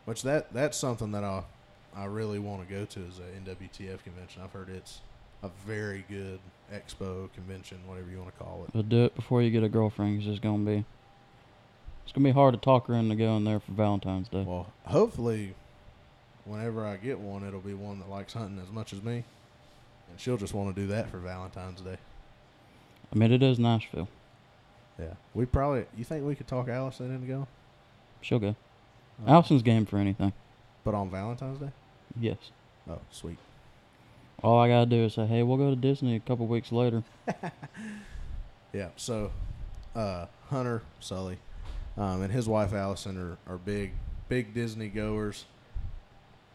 Which that that's something that I I really want to go to is a NWTF convention. I've heard it's a very good expo convention, whatever you want to call it. But do it before you get a girlfriend, 'cause it's gonna be, it's gonna be hard to talk her into going there for Valentine's Day. Well, hopefully, whenever I get one, it'll be one that likes hunting as much as me, and she'll just want to do that for Valentine's Day. I mean, it is Nashville. Yeah, we probably. You think we could talk Allison into going? She'll go. Uh, Allison's game for anything. But on Valentine's Day? Yes. Oh, sweet. All I gotta do is say, "Hey, we'll go to Disney a couple weeks later." Yeah. So, uh, Hunter Sully, um, and his wife Allison are, are big, big Disney goers,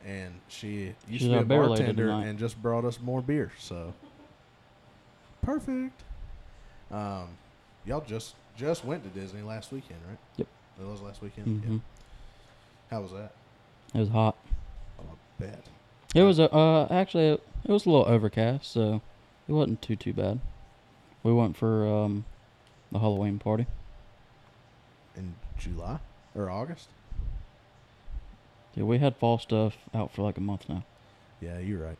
and she used She's to be a bartender and just brought us more beer. So, perfect. Um, y'all just just went to Disney last weekend, right? Yep. That was last weekend. hmm Yeah. How was that? It was hot. Oh, I bet. It was a uh, actually it was a little overcast, so it wasn't too too bad. We went for um, the Halloween party. In July or August? Yeah, we had fall stuff out for like a month now. Yeah, you're right.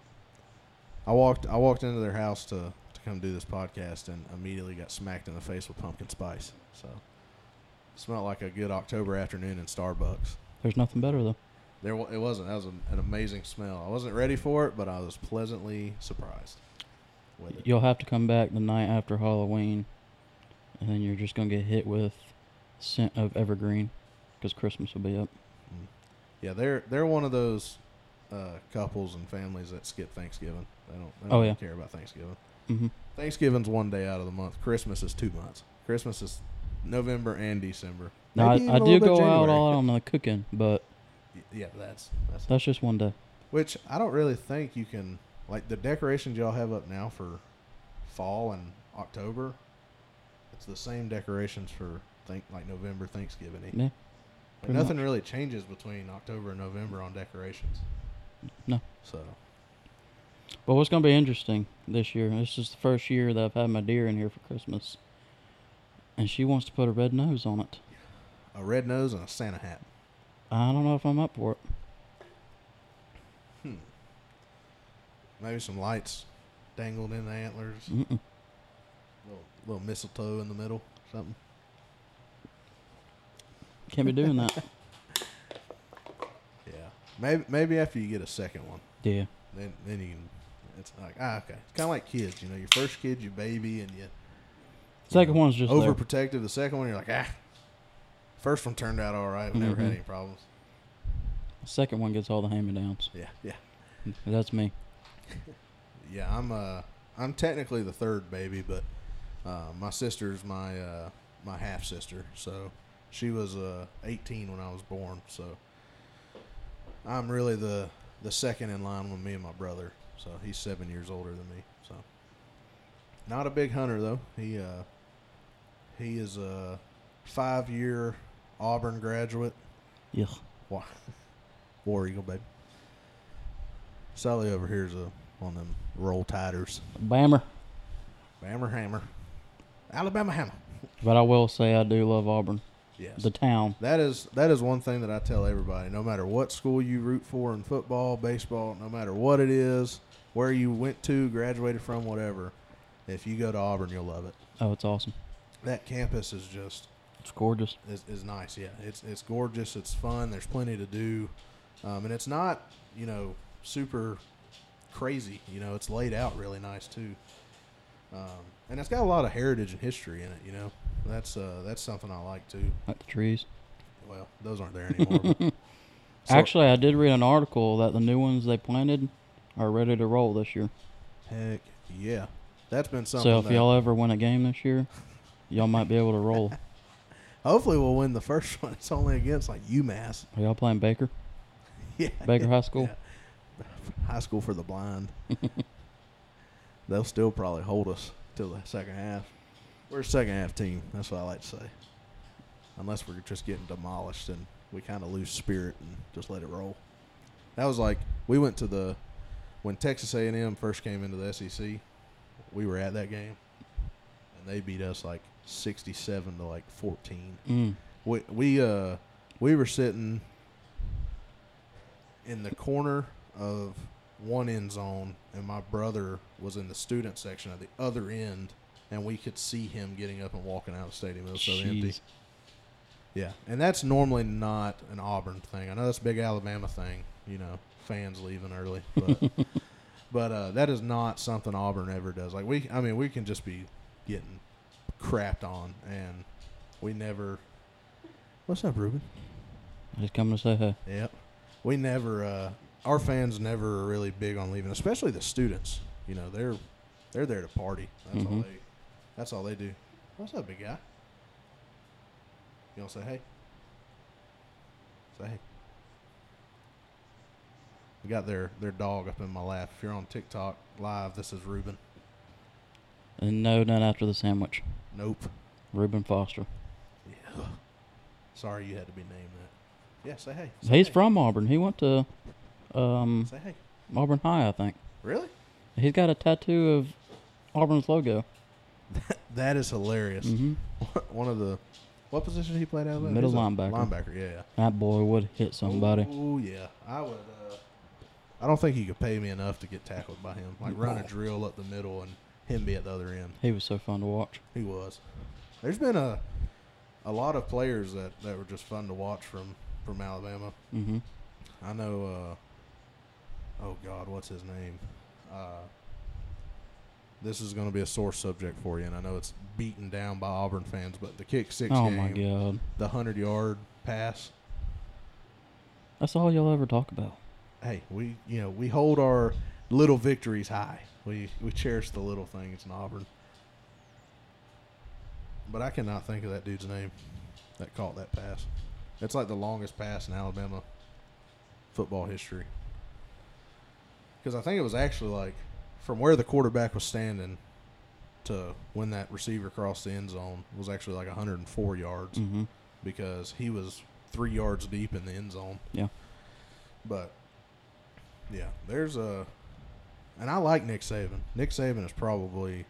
I walked I walked into their house to, to come do this podcast and immediately got smacked in the face with pumpkin spice. So smelled like a good October afternoon in Starbucks. There's nothing better though. There it wasn't. That was an, an amazing smell. I wasn't ready for it, but I was pleasantly surprised. You'll have to come back the night after Halloween, and then you're just gonna get hit with scent of evergreen, because Christmas will be up. Yeah, they're they're one of those uh, couples and families that skip Thanksgiving. They don't, they don't Oh, yeah. care about Thanksgiving. hmm Thanksgiving's one day out of the month. Christmas is two months. Christmas is November and December. Now I, I do go out all on the cooking, but Yeah, that's that's that's just one day. which I don't really think you can like the decorations y'all have up now for fall and October. It's the same decorations for think like November Thanksgiving. Yeah. Pretty nothing much. really changes between October and November on decorations. No. So But what's going to be interesting this year? This is the first year that I've had my deer in here for Christmas, and she wants to put a red nose on it. a red nose and a Santa hat. I don't know if I'm up for it. Hmm. Maybe some lights dangled in the antlers. Mm-mm. Little, little mistletoe in the middle. Something. Can't be doing that. Yeah. Maybe maybe after you get a second one, yeah. then then you can. It's like ah okay. It's kind of like kids. You know, your first kid, your baby, and you. Second you know, one's just there. overprotective. The second one, you're like ah. First one turned out all right. We never had Mhm. any problems. The second one gets all the hand-me-downs. Yeah, yeah, That's me. yeah. I'm uh I'm technically the third baby, but uh, my sister's my uh, my half sister. So she was uh 18 when I was born. So I'm really the the second in line with me and my brother. So he's seven years older than me. So not a big hunter though. He uh he is a five year Auburn graduate. Yeah. Wa- War Eagle, baby. Sully over here is a one of them roll tiders. Bammer. Bammer hammer. Alabama hammer. But I will say I do love Auburn, Yes. the town. that is that is one thing that I tell everybody. No matter what school you root for in football, baseball, no matter what it is, where you went to, graduated from, whatever, if you go to Auburn, you'll love it. Oh, it's awesome. That campus is just It's gorgeous. is, is nice. Yeah, it's it's gorgeous. It's fun. There's plenty to do, um, and it's not you know super crazy. You know, it's laid out really nice too, um, and it's got a lot of heritage and history in it. You know, that's uh, that's something I like too. Like the trees. Well, those aren't there anymore. So- Actually, I did read an article that the new ones they planted are ready to roll this year. heck yeah, that's been something. So if that- y'all ever win a game this year, y'all might be able to roll. hopefully we'll win the first one. It's only against like UMass. Are y'all playing Baker? Yeah, Baker High School? Yeah. High school for the blind. They'll still probably hold us till the second half. We're a second half team. That's what I like to say. Unless we're just getting demolished and we kind of lose spirit and just let it roll. That was like we went to the when Texas A&M first came into the SEC. We were at that game, and they beat us like sixty-seven to like fourteen Mm. we we uh we were sitting in the corner of one end zone and my brother was in the student section at the other end and we could see him getting up and walking out of the stadium it was so empty yeah and that's normally not an auburn thing i know that's a big alabama thing you know fans leaving early but but uh that is not something auburn ever does like we i mean we can just be getting crapped on and we never what's up Reuben Just coming to say hey. Yep. We never uh our fans never are really big on leaving, especially the students. You know, they're they're there to party. That's all Mhm. they that's all they do. What's up, big guy? You wanna say hey? Say hey. We got their their dog up in my lap. If you're on TikTok live, this is Reuben. And no, not after the sandwich. Nope. Reuben Foster. Yeah. Sorry you had to be named that. Yeah, say hey. Say He's hey. from Auburn. He went to um, Say hey. Auburn High, I think. Really? He's got a tattoo of Auburn's logo. That is hilarious. hmm one of the what position he played out of? Middle linebacker. Linebacker, yeah, yeah. That boy would hit somebody. Oh yeah, I would. Uh, I don't think he could pay me enough to get tackled by him. Like run a drill up the middle and him be at the other end. He was so fun to watch. He was. There's been a a lot of players that, that were just fun to watch from from Alabama. hmm I know. Uh, oh God, what's his name? Uh, this is going to be a sore subject for you, and I know it's beaten down by Auburn fans, but the kick six Oh game, my god, the hundred yard pass. that's all y'all ever talk about. Hey, we you know we hold our little victories high. We we cherish the little things in Auburn. But I cannot think of that dude's name that caught that pass. It's like the longest pass in Alabama football history. Because I think it was actually like from where the quarterback was standing to when that receiver crossed the end zone was actually like 104 yards hmm because he was three yards deep in the end zone. Yeah. But yeah, there's a, and I like Nick Saban. Nick Saban is probably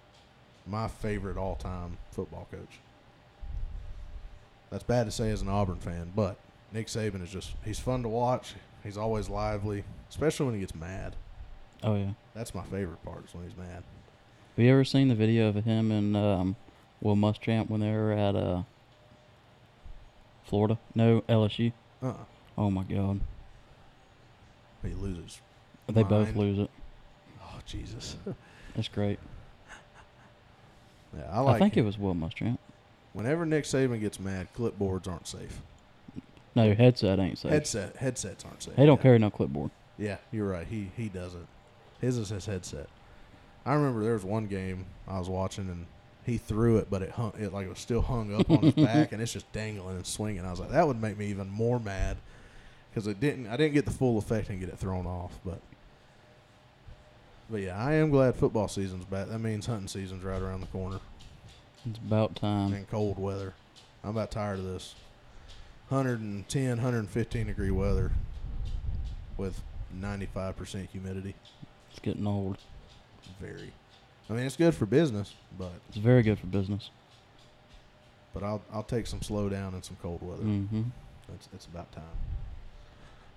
my favorite all-time football coach. That's bad to say as an Auburn fan, but Nick Saban is just he's fun to watch. He's always lively, especially when he gets mad. Oh yeah. That's my favorite part is when he's mad. Have you ever seen the video of him and um, Will Muschamp when they were at uh, Florida? No, LSU. Uh-uh. Oh my God, He loses. they both lose it. Oh Jesus. That's great. yeah, I I, think him. it was Will Muschamp. Whenever Nick Saban gets mad, clipboards aren't safe. No, your headset ain't safe. Headset headsets aren't safe. They don't yeah. carry no clipboard. Yeah, you're right. He he doesn't. His is his headset. I remember there was one game I was watching and he threw it, but it hung it like it was still hung up on his back and it's just dangling and swinging. I was like, that would make me even more mad because it didn't. I didn't get the full effect and get it thrown off, but. But yeah, I am glad football season's back. That means hunting season's right around the corner It's about time. in cold weather. I'm about tired of this 110, 115 degree weather with 95% humidity. It's getting old. Very. I mean, it's good for business, but It's very good for business. but I'll I'll take some slow down and some cold weather. Mm-hmm. It's it's about time.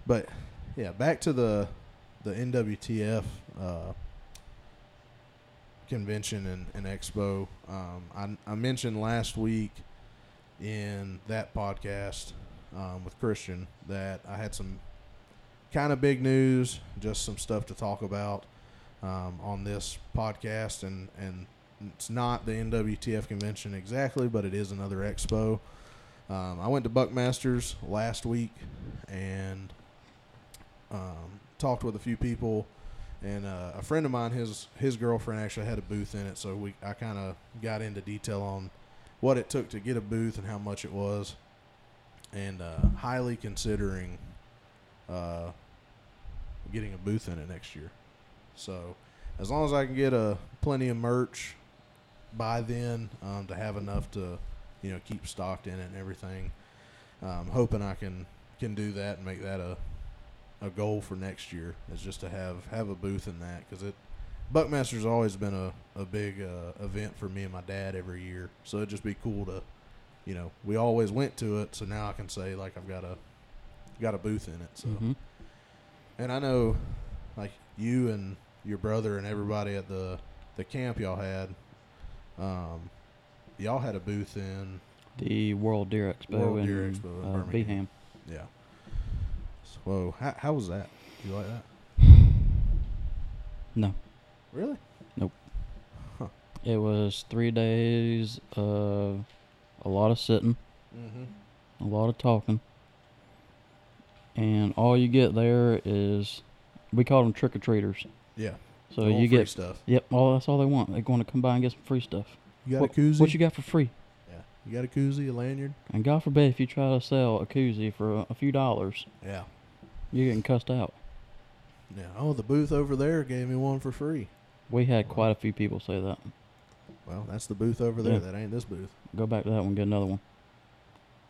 But yeah, back to the the NWTF uh, convention and, and expo. Um, I I mentioned last week in that podcast um, with Christian that I had some kind of big news, just some stuff to talk about um, on this podcast, and and it's not the NWTF convention exactly, but it is another expo. Um, I went to Buckmasters last week and um, talked with a few people, and uh, a friend of mine, his his girlfriend actually had a booth in it, so we I kind of got into detail on what it took to get a booth and how much it was, and uh, highly considering uh, getting a booth in it next year. So as long as I can get a plenty of merch by then um, to have enough to you know keep stocked in it and everything. Um, hoping I can can do that and make that a a goal for next year is just to have have a booth in that because it Buckmaster's always been a a big uh, event for me and my dad every year. So it'd just be cool to you know we always went to it. So now I can say like I've got a got a booth in it. So Mm-hmm. and I know like you and your brother and everybody at the the camp y'all had. Um, y'all had a booth in The World Deer Expo World in Deer Expo in uh, Birmingham. Yeah. So, whoa, how, how was that? You like that? No, Really? Nope. It was three days of a lot of sitting, Mm-hmm. a lot of talking, and all you get there is we call them trick or treaters. Yeah. So you free get stuff. yep, all that's all they want. They're going to come by and get some free stuff. You got what, a koozie? what you got for free? yeah. You got a koozie, a lanyard? And God forbid if you try to sell a koozie for a, a few dollars, Yeah. you're getting cussed out. Yeah. Oh, the booth over there gave me one for free. We had quite a few people say that. Well, that's the booth over there. Yeah. That ain't this booth. Go back to that one, get another one.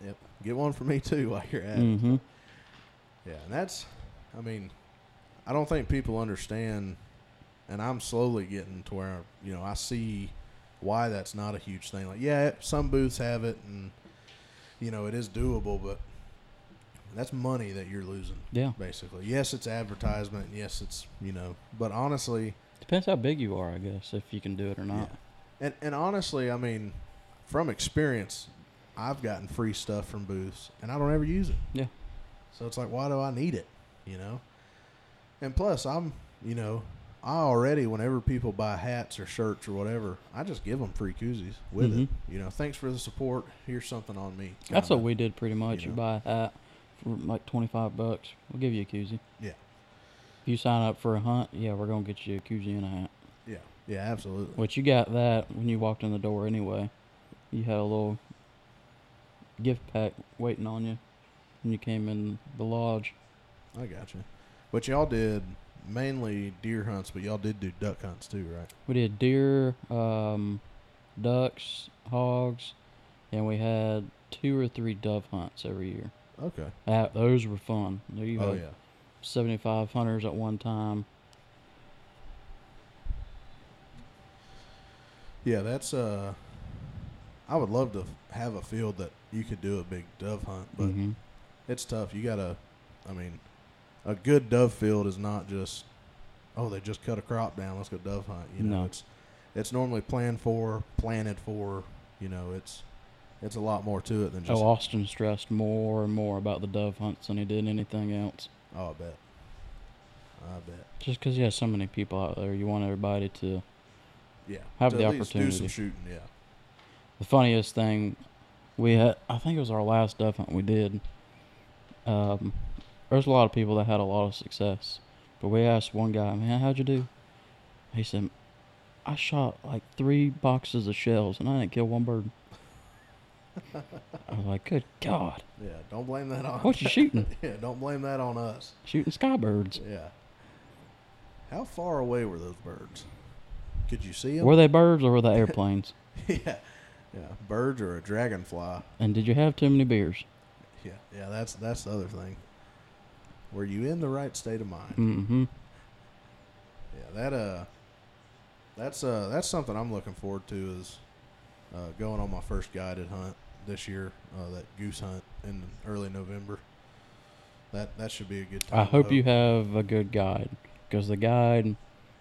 Yep. Get one for me too while you're at it. Mm-hmm. Yeah, and that's, I mean, I don't think people understand, and I'm slowly getting to where you know I see why that's not a huge thing. Like, yeah, some booths have it, and you know it is doable, but that's money that you're losing, Yeah. basically. Yes, it's advertisement. Yes, it's you know, but honestly, Depends how big you are, I guess, if you can do it or not. and and honestly, I mean, from experience, I've gotten free stuff from booths, and I don't ever use it. Yeah. So it's like, why do I need it? You know. And plus, I'm, you know, I already whenever people buy hats or shirts or whatever, I just give them free koozies with it. Mhm. You know, thanks for the support. Here's something on me. That's kinda. what we did pretty much. you You, buy a hat for like 25 bucks. We'll give you a koozie. Yeah. If you sign up for a hunt, yeah, we're going to get you a koozie and a hat. Yeah. Yeah. Absolutely. Which you got that when you walked in the door anyway. You had a little gift pack waiting on you when you came in the lodge. I got you. But y'all did mainly deer hunts, but y'all did do duck hunts too, right? We did deer, um, ducks, hogs, and we had two or three dove hunts every year. Okay. Those were fun. You Oh had yeah. 75 hunters at one time. Yeah, that's uh. I would love to have a field that you could do a big dove hunt, but hmm it's tough. You gotta. I mean, a good dove field is not just. Oh, they just cut a crop down. Let's go dove hunt. You know, No. it's it's normally planned for, planted for. You know, it's it's a lot more to it than oh, just. Oh, Austin stressed more and more about the dove hunts than he did anything else. oh I bet. I bet. Just because you have so many people out there, you want everybody to. Yeah. Have to the least Do opportunity. some shooting. Yeah. The funniest thing, we had, I think it was our last dove hunt we did. Um, there's a lot of people that had a lot of success, but we asked one guy, "Man, how'd you do?" He said, "I shot like three boxes of shells and I didn't kill one bird." I was like, "Good God, Yeah. Don't blame that on. what you shooting? yeah. Don't blame that on us. shooting skybirds? Yeah. How far away were those birds? Could you see them? Were they birds or were they airplanes? yeah. Yeah. Birds or a dragonfly. and did you have too many beers?" Yeah. Yeah. That's that's the other thing. Were you in the right state of mind? Mm-hmm. Yeah. That uh. That's uh. That's something I'm looking forward to is, uh, going on my first guided hunt this year. Uh, that goose hunt in early November. That that should be a good time. I hope you have a good guide because the guide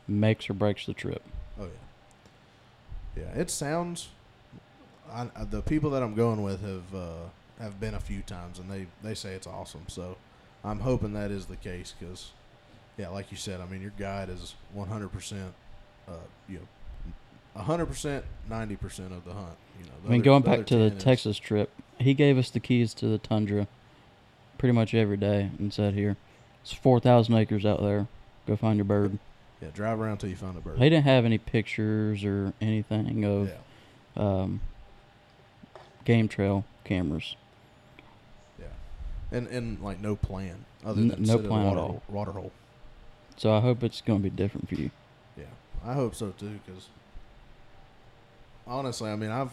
makes or breaks the trip. Oh yeah, yeah. It sounds. I, the people that I'm going with have uh, have been a few times, and they they say it's awesome. So I'm hoping that is the case because, yeah, like you said, I mean your guide is 100 percent, uh, you know, 100 percent, 90 percent of the hunt. You know, I mean, other- going the back to the is- Texas trip, he gave us the keys to the tundra pretty much every day and said, "Here, it's four thousand acres out there. Go find your bird." Yeah, drive around till you find a bird. He didn't have any pictures or anything of yeah, um, game trail cameras. Yeah, and and like no plan other N- than no sit in a plan at all. hole- water hole. So I hope it's going to be different for you. Yeah, I hope so too. Because honestly, I mean, I've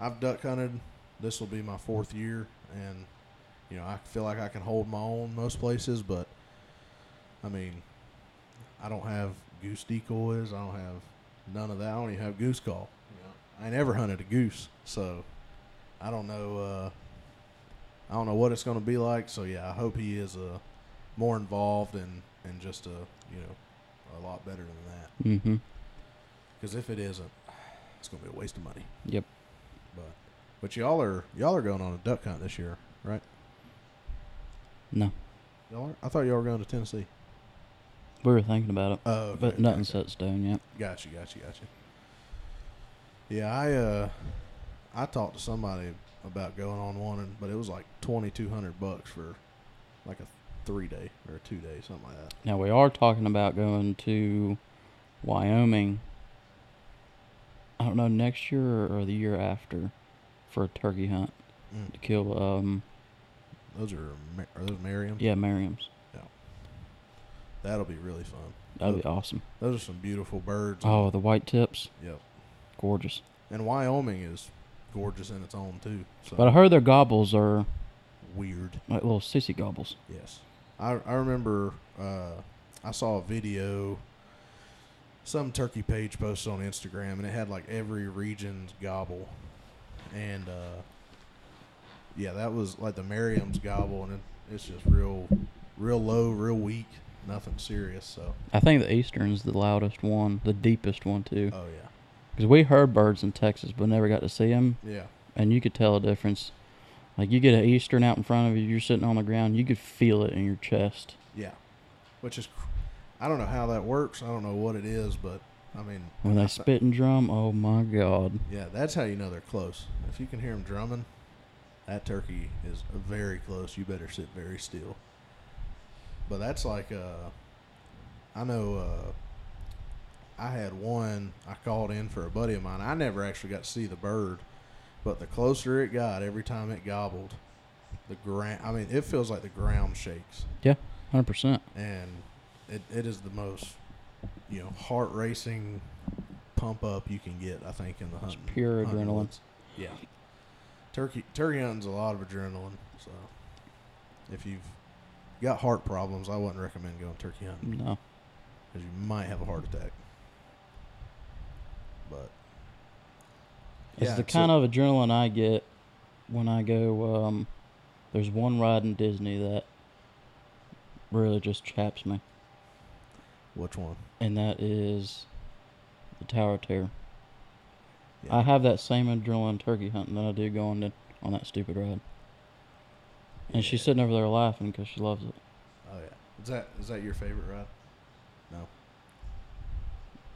I've duck hunted. This will be my fourth year, and you know, I feel like I can hold my own most places. But I mean, I don't have goose decoys. I don't have none of that. I don't even have goose call. You know, I never hunted a goose, so I don't know. Uh, I don't know what it's going to be like. So yeah, I hope he is uh, more involved and and just a you know a lot better than that. Mm-hmm. Because if it isn't, it's gonna be a waste of money. Yep. But but y'all are y'all are going on a duck hunt this year, right? No, Y'all are? I thought y'all were going to Tennessee. we were thinking about it, Oh, okay, but nothing set stone yet. Gotcha, gotcha, gotcha. Yeah, I uh, I talked to somebody about going on one, and, but it was like twenty two hundred bucks for like a three day or a two day, something like that. Now we are talking about going to Wyoming. I don't know next year or the year after for a turkey hunt to kill. Um, Those are are those Merriam? yeah, Merriam's. Yeah, that'll be really fun. That'd be awesome. Those are some beautiful birds. Oh, the white tips, Yep. gorgeous. And Wyoming is gorgeous in its own too. So But I heard their gobbles are weird. like little sissy gobbles. Yes, I I remember uh, I saw a video. Some turkey page posted on Instagram, and it had like every region's gobble, and uh, yeah, that was like the Merriam's gobble, and it, it's just real, real low, real weak, nothing serious. So, I think the eastern's the loudest one, the deepest one too. oh yeah, Because we heard birds in Texas, but never got to see them, yeah, and you could tell a difference. Like you get an eastern out in front of you, you're sitting on the ground, you could feel it in your chest. yeah, which is, I don't know how that works. I don't know what it is, but I mean, When they th- spit and drum, oh my god. Yeah, that's how you know they're close. If you can hear them drumming, that turkey is very close. You better sit very still. But that's like, uh, I know, uh, I had one I called in for a buddy of mine. I never actually got to see the bird, but the closer it got, every time it gobbled, the ground. I mean, it feels like the ground shakes, Yeah, Hundred percent. and it, it is the most, you know, heart racing pump up you can get. I think in the hunting pure hunting adrenaline. woods. Yeah. Turkey turkey hunting's a lot of adrenaline. So If you've got heart problems, I wouldn't recommend going turkey hunting No. because you might have a heart attack. But It's Yeah, the so- kind of adrenaline I get when I go. Um, there's one ride in Disney that really just chaps me, which one? and that is the Tower of Terror. Yeah. I have that same adrenaline turkey hunting that I do going to, on that stupid ride. And she's sitting over there laughing because she loves it. Oh yeah. Is that is that your favorite ride? No.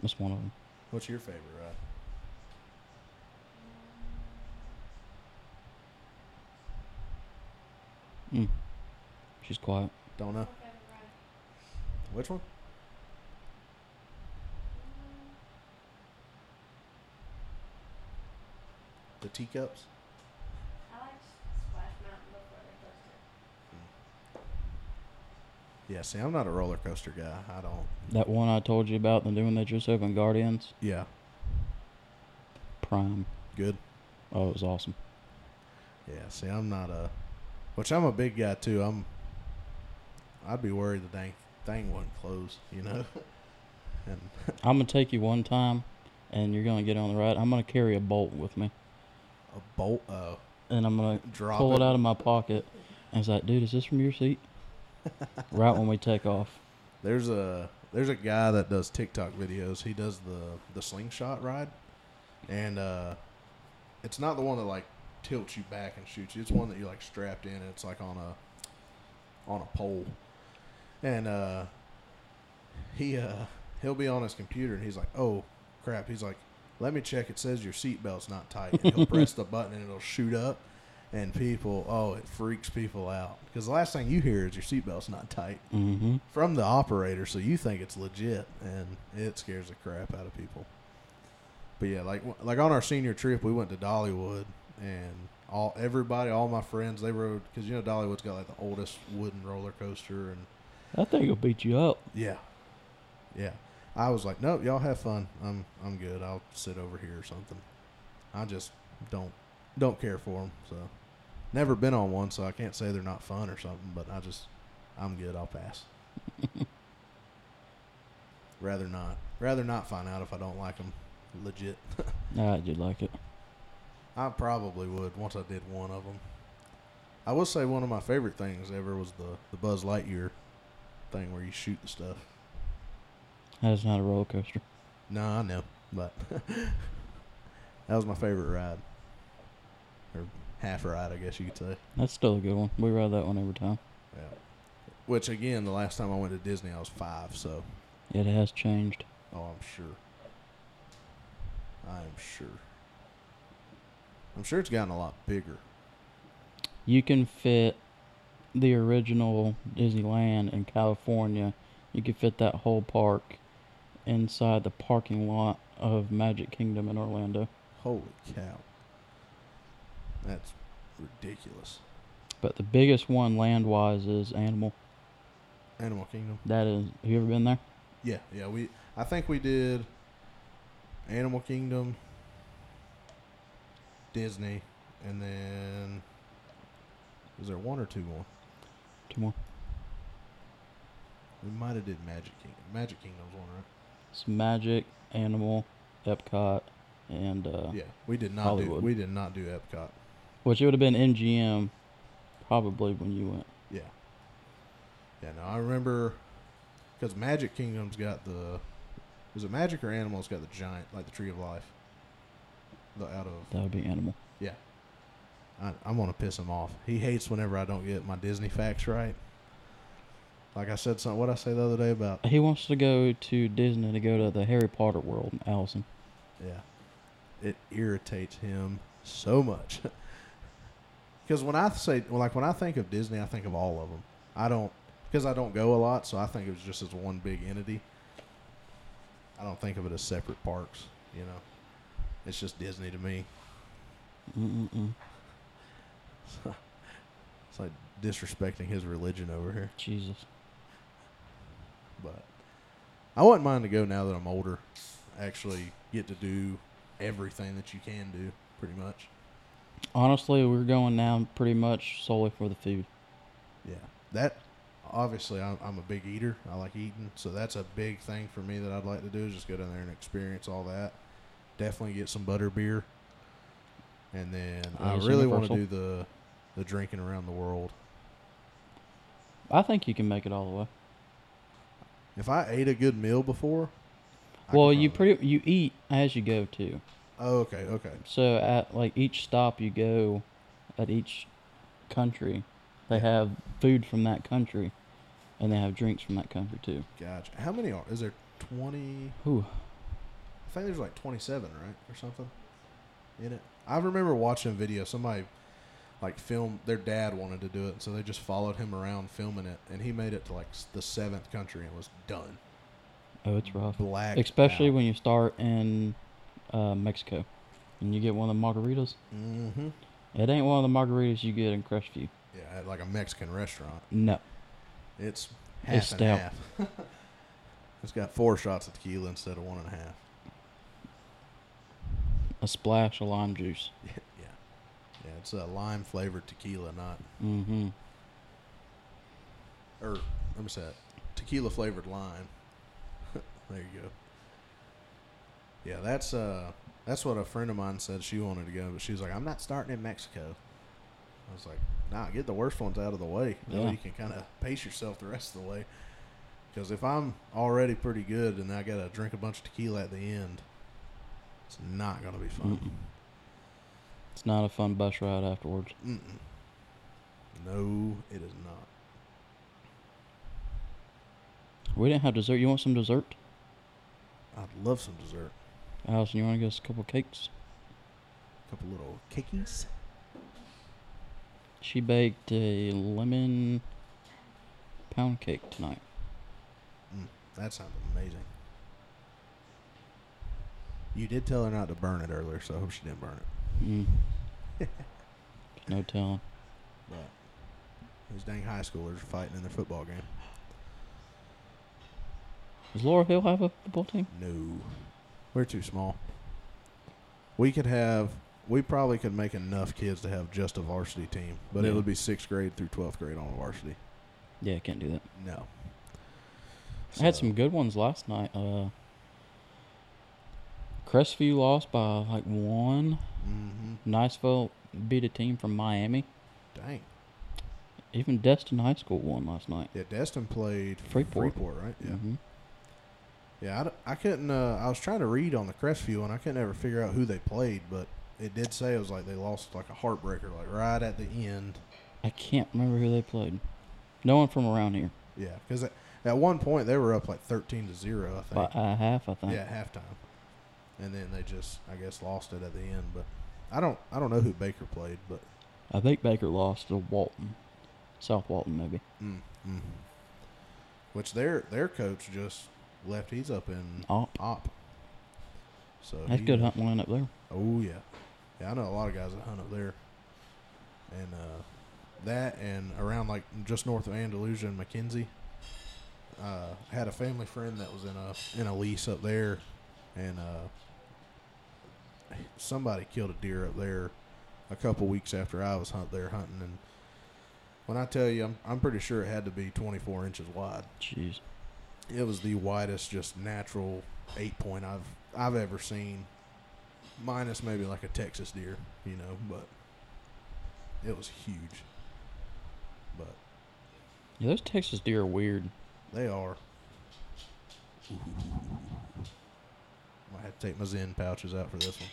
That's one of them. What's your favorite ride? Mm. She's quiet. Don't know. Which one? The teacups. I like Splash Mountain before they closed it. Yeah. See, I'm not a roller coaster guy. I don't. That one I told you about, the new one they just opened, Guardians, Yeah. Prime. Good. Oh, it was awesome. Yeah. See, I'm not a. Which I'm a big guy too. I'm. I'd be worried the dang thing wouldn't close. You know. and I'm gonna take you one time, and you're gonna get on the ride. I'm gonna carry a bolt with me, a bolt. Uh, and I'm gonna drop pull it. it out of my pocket. And it's like, dude, is this from your seat? right when we take off. There's a there's a guy that does TikTok videos. He does the the slingshot ride, and uh, it's not the one that like tilts you back and shoots you. It's one that you're like strapped in, and it's like on a on a pole. And uh, he uh, he'll be on his computer, and he's like, "Oh crap!" He's like, "Let me check. It says your seatbelt's not tight." And he'll press the button, and it'll shoot up. And people, oh, it freaks people out because the last thing you hear is your seatbelt's not tight Mm-hmm. from the operator, so you think it's legit, and it scares the crap out of people. But yeah, like like on our senior trip, we went to Dollywood, and all everybody, all my friends, they rode because you know Dollywood's got like the oldest wooden roller coaster, and I think it'll beat you up. yeah, yeah. I was like, nope, y'all have fun. I'm I'm good. I'll sit over here or something. I just don't don't care for them. So never been on one, so I can't say they're not fun or something. But I just I'm good. I'll pass. rather not. Rather not find out if I don't like them. Legit. I did like it. I probably would once I did one of them. I will say one of my favorite things ever was the the Buzz Lightyear thing where you shoot the stuff. That's not a roller coaster. No, I know, but that was my favorite ride, or half ride, I guess you could say. That's still a good one. We ride that one every time. Yeah. Which again, the last time I went to Disney, I was five, so It has changed. oh, I'm sure. I am sure. I'm sure it's gotten a lot bigger. You can fit the original Disneyland in California. You could fit that whole park inside the parking lot of Magic Kingdom in Orlando. Holy cow! That's ridiculous. But the biggest one land wise is Animal. Animal Kingdom. That is. Have you ever been there? Yeah, yeah. We I think we did Animal Kingdom, Disney, and then is there one or two more? Two more. We might have did Magic Kingdom. Magic Kingdom's one, right? It's Magic, Animal, Epcot, and uh, yeah, we did not Hollywood. do we did not do Epcot. Which it would have been MGM, probably when you went. Yeah, yeah. No, I remember because Magic Kingdom's got the is it Magic or Animal's got the giant like the Tree of Life. The out of That would be Animal. Yeah. I, I'm gonna piss him off. He hates whenever I don't get my Disney facts right. Like I said, something. What I say the other day about He wants to go to Disney to go to the Harry Potter world, Allison. yeah, it irritates him so much. Because when I say, well, like when I think of Disney, I think of all of them. I don't because I don't go a lot, so I think it was just as one big entity. I don't think of it as separate parks. You know, it's just Disney to me. Mm-mm-mm. It's like disrespecting his religion over here. Jesus. but I wouldn't mind to go now that I'm older. Actually, get to do everything that you can do, pretty much. Honestly, we're going now pretty much solely for the food. Yeah, that obviously I'm, I'm a big eater. I like eating, so that's a big thing for me that I'd like to do is just go down there and experience all that. Definitely get some butter beer, and then I really want to do the the drinking around the world. I think you can make it all the way. If I ate a good meal before, I well, you pretty you eat as you go too. Oh, okay, okay. So at like each stop you go, at each country, they Yeah. have food from that country, and they have drinks from that country too. Gotcha. How many are? Is there twenty? Whew. I think there's like 27, right, or something in it. I remember watching a video. Somebody like filmed. Their dad wanted to do it, so they just followed him around filming it, and he made it to like the seventh country and was done. Oh, it's rough. Black, Especially when you start in uh, Mexico, and you get one of the margaritas. Mm-hmm. It ain't one of the margaritas you get in Crestview. Yeah, at like a Mexican restaurant. No. It's half It's and half. it's got four shots of tequila instead of one and a half. A splash of lime juice. Yeah, yeah. It's a lime flavored tequila, not Mm-hmm. or let me say tequila flavored lime. there you go. Yeah, that's uh that's what a friend of mine said she wanted to go, but she was like, I'm not starting in Mexico. I was like, Nah, get the worst ones out of the way. Yeah. you can kind of pace yourself the rest of the way. Because if I'm already pretty good and I gotta drink a bunch of tequila at the end, it's not gonna be fun. Mm-mm. It's not a fun bus ride afterwards. Mm-mm. No, it is not. We didn't have dessert. You want some dessert? I'd love some dessert. Allison, you want to get us a couple cakes? A couple little cakes. She baked a lemon pound cake tonight. Mm, that sounds amazing. You did tell her not to burn it earlier, so I hope she didn't burn it. Mm. no telling. But those dang high schoolers are fighting in their football game. Does Laurel Hill have a football team? No, we're too small. We could have. We probably could make enough kids to have just a varsity team, but it would be sixth grade through twelfth grade on a varsity. Yeah, can't do that. No. I had some good ones last night. Uh, Crestview lost by like one. mhm. Niceville beat a team from Miami. Dang. Even Destin High School won last night. Yeah, Destin played Freeport. Freeport, right? Yeah. hmm Yeah, I couldn't. Uh, I was trying to read on the Crestview, and I couldn't ever figure out who they played, but it did say it was like they lost like a heartbreaker, like right at the end. I can't remember who they played. No one from around here. Yeah, because at, at one point they were up like thirteen to zero, I By think. a half, I think. yeah, halftime, and then they just, I guess, lost it at the end. But I don't, I don't know who Baker played, but I think Baker lost to Walton. South Walton, maybe. mm, mm. which their their coach just left. He's up in Opp. Opp. So That's he- good hunting line up there. Oh yeah, yeah. I know a lot of guys that hunt up there, and uh, that and around like just north of Andalusia and McKenzie. Uh, had a family friend that was in a in a lease up there, and uh, somebody killed a deer up there a couple weeks after I was hunt there hunting. And when I tell you, I'm I'm pretty sure it had to be 24 inches wide. Jeez. It was the widest, just natural eight point I've I've ever seen, minus maybe like a Texas deer, you know. But it was huge. But Yeah, those Texas deer are weird. they are. Might have to take my Zyn pouches out for this one.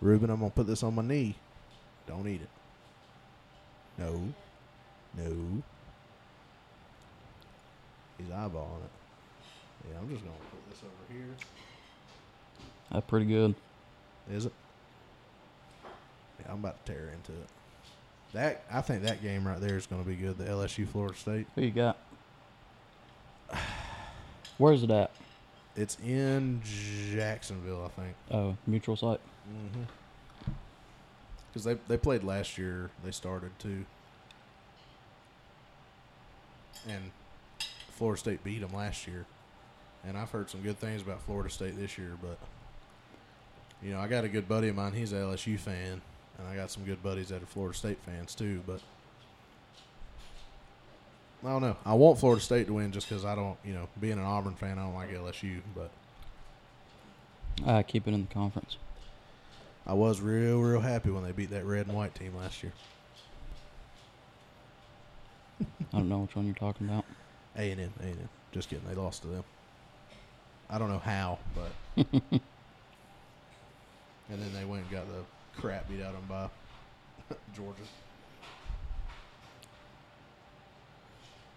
Reuben, I'm gonna put this on my knee. Don't eat it. No. No. He's eyeballing it. Yeah, I'm just gonna put this over here. That's pretty good. Is it? Yeah, I'm about to tear into it. That I think that game right there is going to be good. The LSU Florida State. Who you got? Where's it at? It's in Jacksonville, I think. Oh, mutual site. Mm-hmm. Because they they played last year. They started too, and Florida State beat them last year. And I've heard some good things about Florida State this year, but you know I got a good buddy of mine. He's a LSU fan, and I got some good buddies that are Florida State fans too. But I don't know. I want Florida State to win just because I don't, you know, being an Auburn fan, I don't like LSU. But I keep it in the conference. I was real, real happy when they beat that red and white team last year. I don't know which one you're talking about. A and M, A and M. Just kidding. They lost to them. I don't know how, but. and then they went and got the crap beat out of them by Georgia.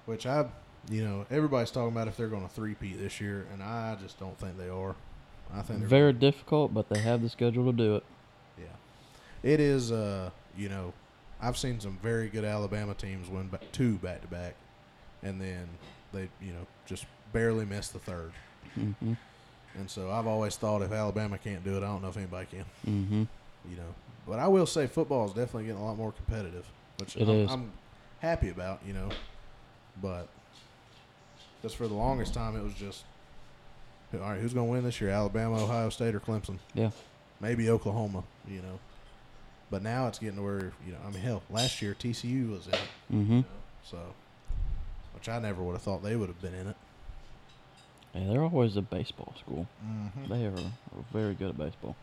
Which I, you know, everybody's talking about if they're going to three-peat this year, and I just don't think they are. I think they're Very difficult, but they have the schedule to do it. yeah. It is, uh, you know, I've seen some very good Alabama teams win ba- two back to back, and then they, you know, just barely missed the third. hmm And so I've always thought if Alabama can't do it, I don't know if anybody can. hmm You know, but I will say football is definitely getting a lot more competitive, which It I'm, is. I'm happy about. You know, but just for the longest time, it was just all right. Who's going to win this year? Alabama, Ohio State, or Clemson? Yeah. maybe Oklahoma. You know, but now it's getting to where you know. I mean, hell, last year TCU was in it. hmm You know, so, which I never would have thought they would have been in it. Yeah, they're always a baseball school. Mm-hmm. They are, are very good at baseball.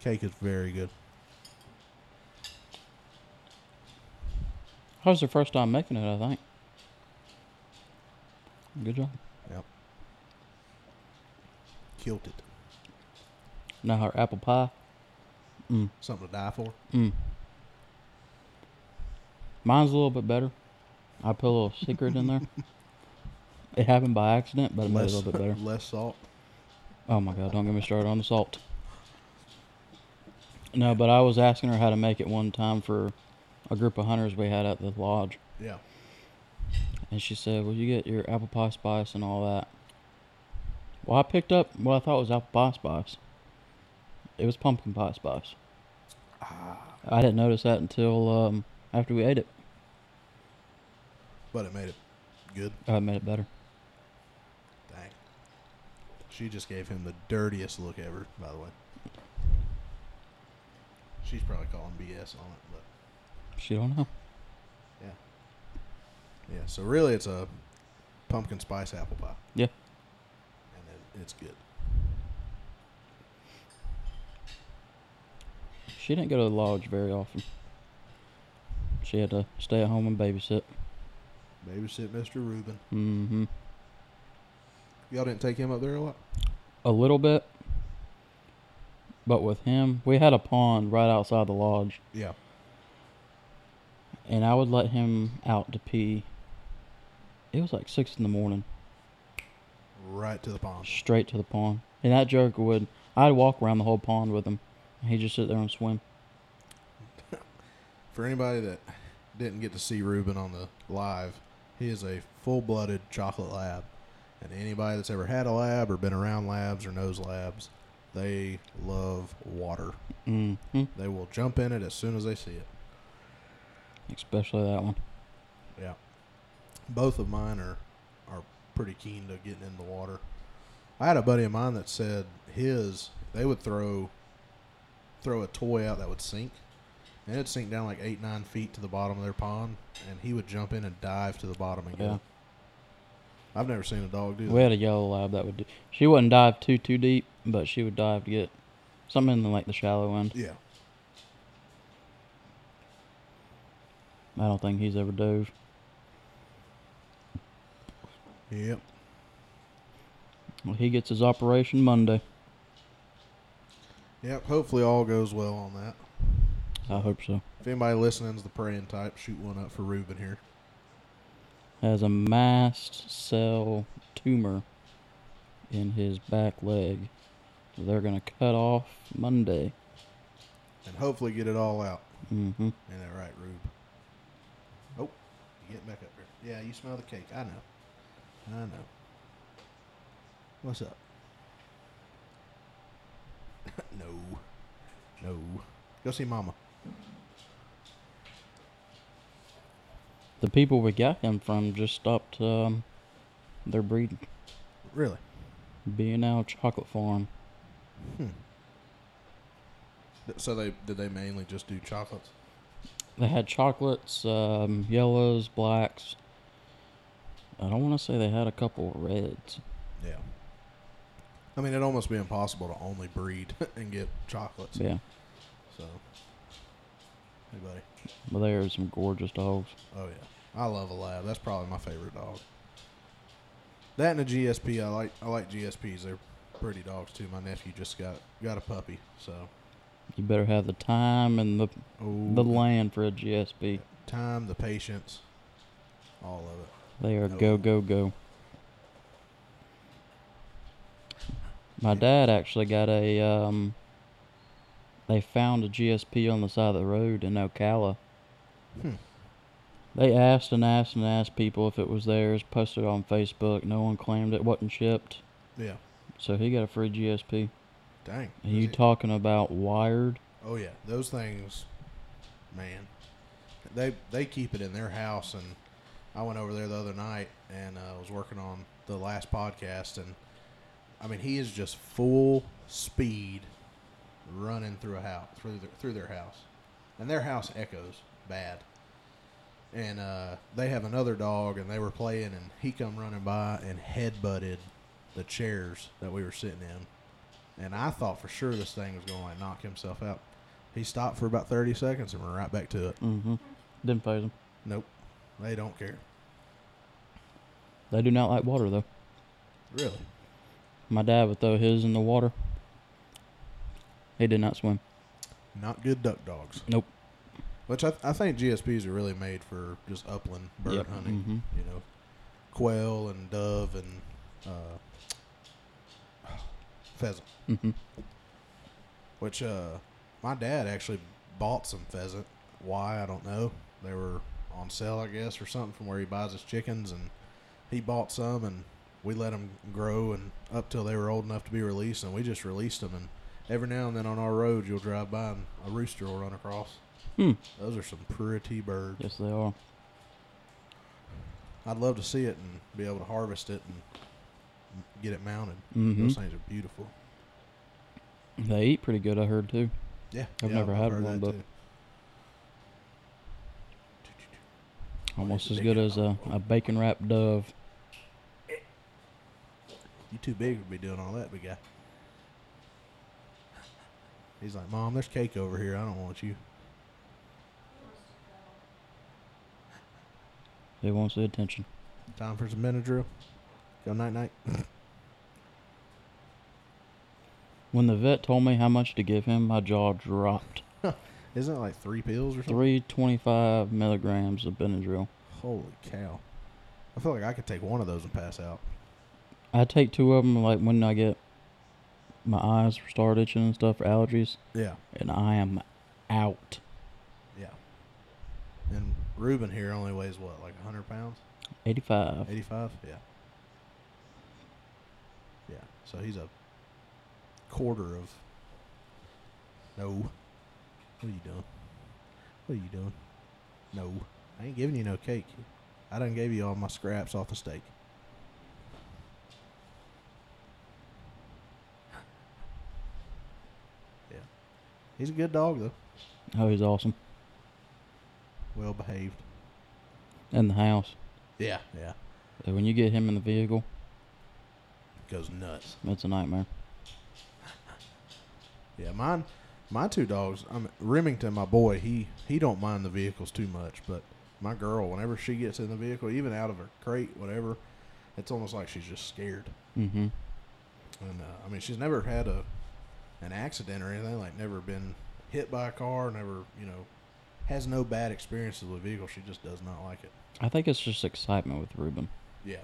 Cake is very good. That was their first time making it, I think. Good job. Yep. Killed it. Now her apple pie. Mm, Something to die for. mm. Mine's a little bit better. I put a little secret in there. It happened by accident, but it made it a little bit better. less salt. Oh my god, don't get me started on the salt. No, but I was asking her how to make it one time for a group of hunters we had at the lodge. Yeah. And she said, Well, you get your apple pie spice and all that. Well, I picked up what I thought was apple pie spice. It was pumpkin pie spice. Ah. I didn't notice that until um, after we ate it. But it made it good. Oh, it made it better. Dang. She just gave him the dirtiest look ever, by the way. She's probably calling BS on it, but She don't know. yeah. Yeah. So really, it's a pumpkin spice apple pie. Yeah. And it, it's good. She didn't go to the lodge very often. She had to stay at home and babysit. Babysit Mr. Reuben. Mm-hmm. Y'all didn't take him up there a lot. A little bit. But with him, we had a pond right outside the lodge, Yeah. and I would let him out to pee. It was like six in the morning, Right to the pond. straight to the pond. And that joker would, I'd walk around the whole pond with him, and he'd just sit there and swim. For anybody that didn't get to see Reuben on the live, he is a full-blooded chocolate lab. And anybody that's ever had a lab or been around labs or knows labs, they love water. Mm-hmm. They will jump in it as soon as they see it. Especially that one. Yeah. Both of mine are are pretty keen to getting in the water. I had a buddy of mine that said his they would throw throw a toy out that would sink. And it'd sink down like eight, nine feet to the bottom of their pond and he would jump in and dive to the bottom again. Yeah. I've never seen a dog do that. We had a yellow lab that would do. She wouldn't dive too too deep, but she would dive to get something in the, like the shallow end. yeah. I don't think he's ever dove. Yep. Well, he gets his operation Monday. Yep. Hopefully all goes well on that. I hope so. If anybody listening's the praying type, shoot one up for Reuben here. Has a mast cell tumor in his back leg. They're gonna cut off Monday. And hopefully get it all out. Mm-hmm. Ain't that right, Rube? Oh, you get back up here. Yeah, you smell the cake. I know. I know. What's up? no. No. Go see Mama. The people we got him from just stopped um, their breeding. Really? B and L Chocolate Farm. Hmm. So they did they mainly just do chocolates? They had chocolates, um, yellows, blacks. I don't want to say they had a couple of reds. Yeah. I mean, it'd almost be impossible to only breed and get chocolates. Yeah, So. Hey, buddy. but they are some gorgeous dogs. Oh yeah, I love a lab. That's probably my favorite dog. That and a GSP. I like. I like GSPs. They're pretty dogs too. My nephew just got got a puppy. So. You better have the time and the the land for a GSP. time, the patience, all of it. They are No. go go go. My dad actually got a um they found a GSP on the side of the road in Ocala. Hmm. They asked and asked and asked people if it was theirs, posted on Facebook, no one claimed it wasn't shipped. Yeah. So he got a free GSP. Dang. Are you talking about wired? Oh yeah, those things, man. They they keep it in their house, and I went over there the other night and uh, was working on the last podcast, and I mean he is just full speed running through a house through their, through their house, and their house echoes bad. And uh, they have another dog, and they were playing, and he come running by and head butted the chairs that we were sitting in. And I thought for sure this thing was going to like knock himself out. He stopped for about 30 seconds and went right back to it. Mm-hmm. Didn't phase them. Nope. They don't care. They do not like water though. Really? My dad would throw his in the water. He did not swim. Not good duck dogs. Nope. Which I, I think GSPs are really made for just upland bird Yep. hunting. Mhm. You know, quail and dove and uh, pheasant. Mm-hmm. Which uh, my dad actually bought some pheasant. Why I don't know. They were on sale, I guess, or something from where he buys his chickens, and he bought some, and we let them grow and up till they were old enough to be released, and we just released them. And every now and then on our road, you'll drive by and a rooster will run across. Hmm. Those are some pretty birds. Yes, they are. I'd love to see it and be able to harvest it and get it mounted. Mm-hmm. Those things are beautiful. They eat pretty good. I heard too. Yeah, I've yeah, never had heard one, but- too. Almost as good as a, a bacon wrapped dove. You too big to be doing all that, big guy. He's like, Mom, there's cake over here. I don't want you. He wants the attention. Time for some Benadryl. Go night night. When the vet told me how much to give him, my jaw dropped. Isn't it like three pills or something? Three twenty-five milligrams of Benadryl. Holy cow! I feel like I could take one of those and pass out. I take two of them like when I get my eyes start itching and stuff for allergies, Yeah, and I am out. yeah. And Reuben here only weighs what, like hundred pounds? Eighty-five. Eighty-five? Yeah. Yeah. So he's a quarter of. No. What are you doing? What are you doing? No. I ain't giving you no cake. I done gave you all my scraps off the steak. He's a good dog though. Oh, he's awesome. Well behaved. In the house. Yeah. Yeah. Uh, When you get him in the vehicle, Goes nuts. it's a nightmare. Yeah, mine, my two dogs. I mean, Remington, my boy, he he don't mind the vehicles too much, but my girl, whenever she gets in the vehicle, even out of her crate, whatever, it's almost like she's just scared. Mm-hmm. And uh, I mean, she's never had a an accident or anything. Like, never been hit by a car. Never, you know, has no bad experiences with vehicles. She just does not like it. I think it's just excitement with Reuben. Yeah,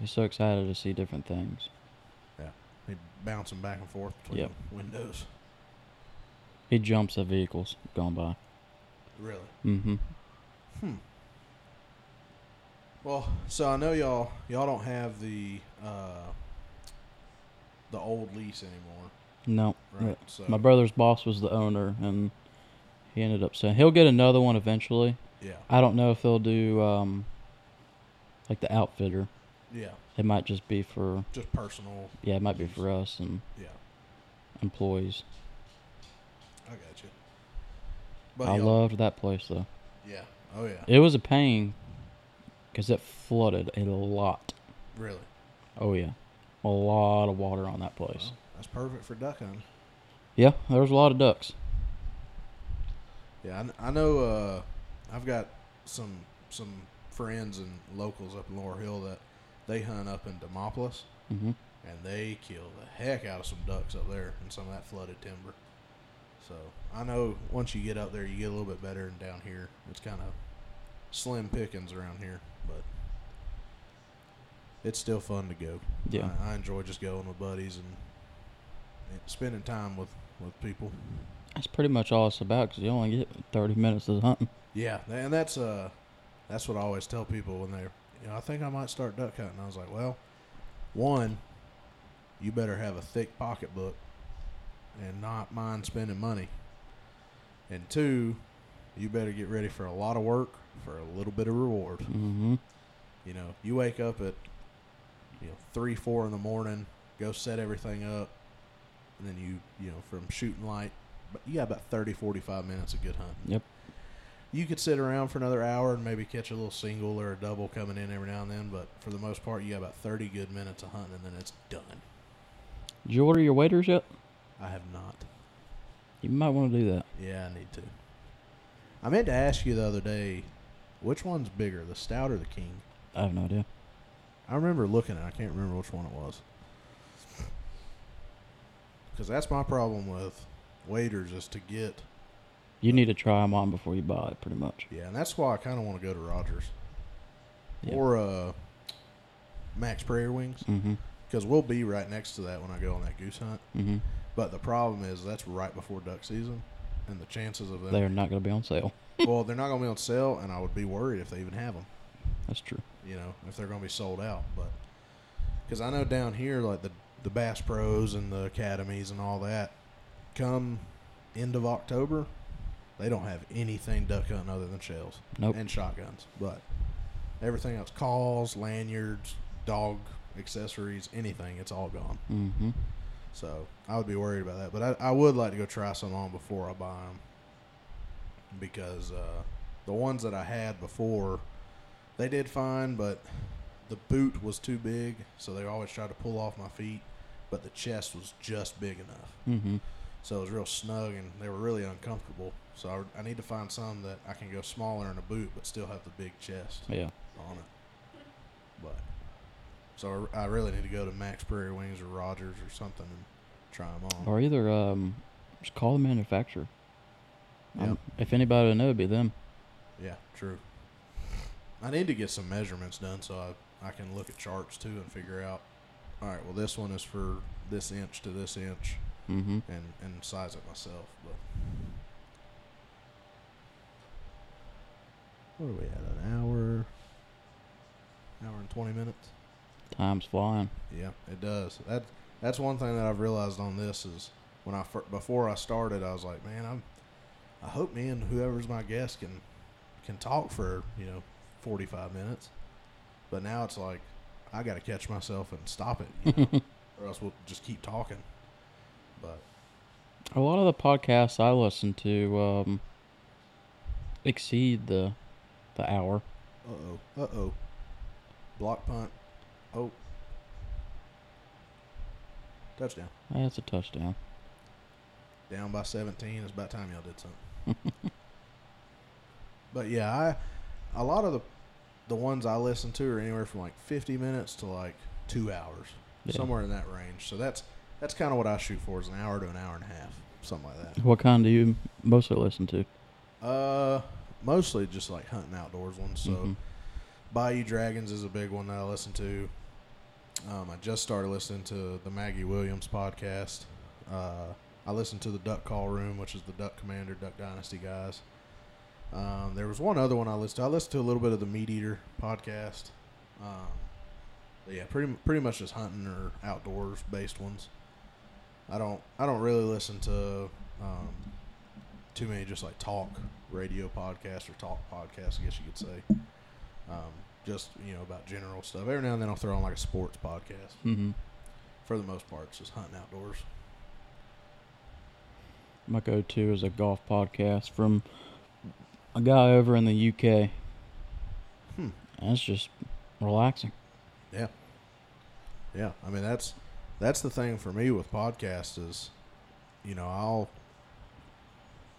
He's so excited to see different things. Yeah. He bouncing back and forth between Yep. windows. He jumps at vehicles going by. Really. Mm-hmm. Hmm. Well, so I know y'all y'all don't have the uh, the old lease anymore, No. right? So My brother's boss was the owner, and he ended up saying he'll get another one eventually. yeah, I don't know if they'll do um, like the outfitter. yeah, It might just be for just personal, yeah, it might be for us and yeah. employees. I got you. But I loved that place though. Yeah. Oh yeah. It was a pain because it flooded a lot. Really. Oh yeah, a lot of water on that place. Well, that's perfect for duck hunting. Yeah, there was a lot of ducks. Yeah, I, I know. Uh, I've got some some friends and locals up in Laurel Hill that they hunt up in Demopolis, hmm and they kill the heck out of some ducks up there in some of that flooded timber. So I know once you get up there, you get a little bit better than down here. It's kind of slim pickings around here, but it's still fun to go. Yeah. I, I enjoy just going with buddies and spending time with with people. That's pretty much all it's about because you only get 30 minutes of hunting. Yeah, and that's uh, that's what I always tell people when they're, you know, I think I might start duck hunting. I was like, well, one, you better have a thick pocketbook, and not mind spending money. And two, you better get ready for a lot of work for a little bit of reward. hmm You know, you wake up at, you know, three, four in the morning, go set everything up, and then you, you know, from shooting light, but you got about 30, 45 minutes of good hunting. Yep. You could sit around for another hour and maybe catch a little single or a double coming in every now and then, but for the most part, you got about 30 good minutes of hunting, and then it's done. Did you order your waders yet? I have not. You might want to do that. Yeah, I need to. I meant to ask you the other day, which one's bigger, the stout or the king? I have no idea. I remember looking at. it. I can't remember which one it was. Because that's my problem with waders is to get. You need to try them on before you buy it, pretty much. Yeah, and that's why I kind of want to go to Rogers Yeah. or uh, Mack's Prairie Wings because we'll be right next to that when I go on that goose hunt. hmm But the problem is that's right before duck season, and the chances of them. They're not going to be on sale. well, they're not going to be on sale, and I would be worried if they even have them. That's true. you know, if they're going to be sold out. But because I know down here, like the the Bass Pros and the academies and all that, come end of October, they don't have anything duck hunting other than shells Nope. and shotguns. But everything else, calls, lanyards, dog accessories, anything, it's all gone. hmm So I would be worried about that. But I, I would like to go try some on before I buy them because uh, the ones that I had before, they did fine, but the boot was too big, so they always tried to pull off my feet. But the chest was just big enough, hmm so it was real snug, and they were really uncomfortable. So I, I need to find some that I can go smaller in a boot, but still have the big chest Yeah. on it. But so I I really need to go to Mack's Prairie Wings or Rogers or something and try them on. Or either um, just call the manufacturer. Yeah. Um, if anybody would know, it'd be them. Yeah, true. I need to get some measurements done so I, I can look at charts too and figure out. All right, well this one is for this inch to this inch hmm and and size it myself. But what are we at? An hour, hour and twenty minutes. Time's flying. Yeah, it does. That that's one thing that I've realized on this is when I fir- before I started, I was like, man, I'm I hope me and whoever's my guest can can talk for you know forty five minutes, but now it's like I got to catch myself and stop it, you know, or else we'll just keep talking. But A lot of the podcasts I listen to um, exceed the the hour. uh oh, uh oh, block punt, oh, touchdown, That's a touchdown. down by seventeen. It's about time y'all did something. But yeah, I a lot of the the ones I listen to are anywhere from like 50 minutes to like 2 hours. Yeah. Somewhere in that range. So that's that's kind of what I shoot for is an hour to an hour and a half, something like that. What kind do you mostly listen to? Uh mostly just like hunting outdoors ones. So Mhm. Bayou Dragons is a big one that I listen to. Um, I just started listening to the Maggie Williams podcast. Uh, I listen to the Duck Call Room, which is the Duck Commander, Duck Dynasty guys. Um, there was one other one I listened to. I listened to a little bit of the Meat Eater podcast. Um, yeah, pretty pretty much just hunting or outdoors based ones. I don't I don't really listen to um, too many just like talk radio podcasts or talk podcasts. I guess you could say. Um, just you know about general stuff. Every now and then I'll throw on like a sports podcast. hmm For the most part, it's just hunting outdoors. my go-to is a golf podcast from a guy over in the UK. Hmm. It's just relaxing. Yeah. Yeah. I mean that's that's the thing for me with podcasts is, you know, I'll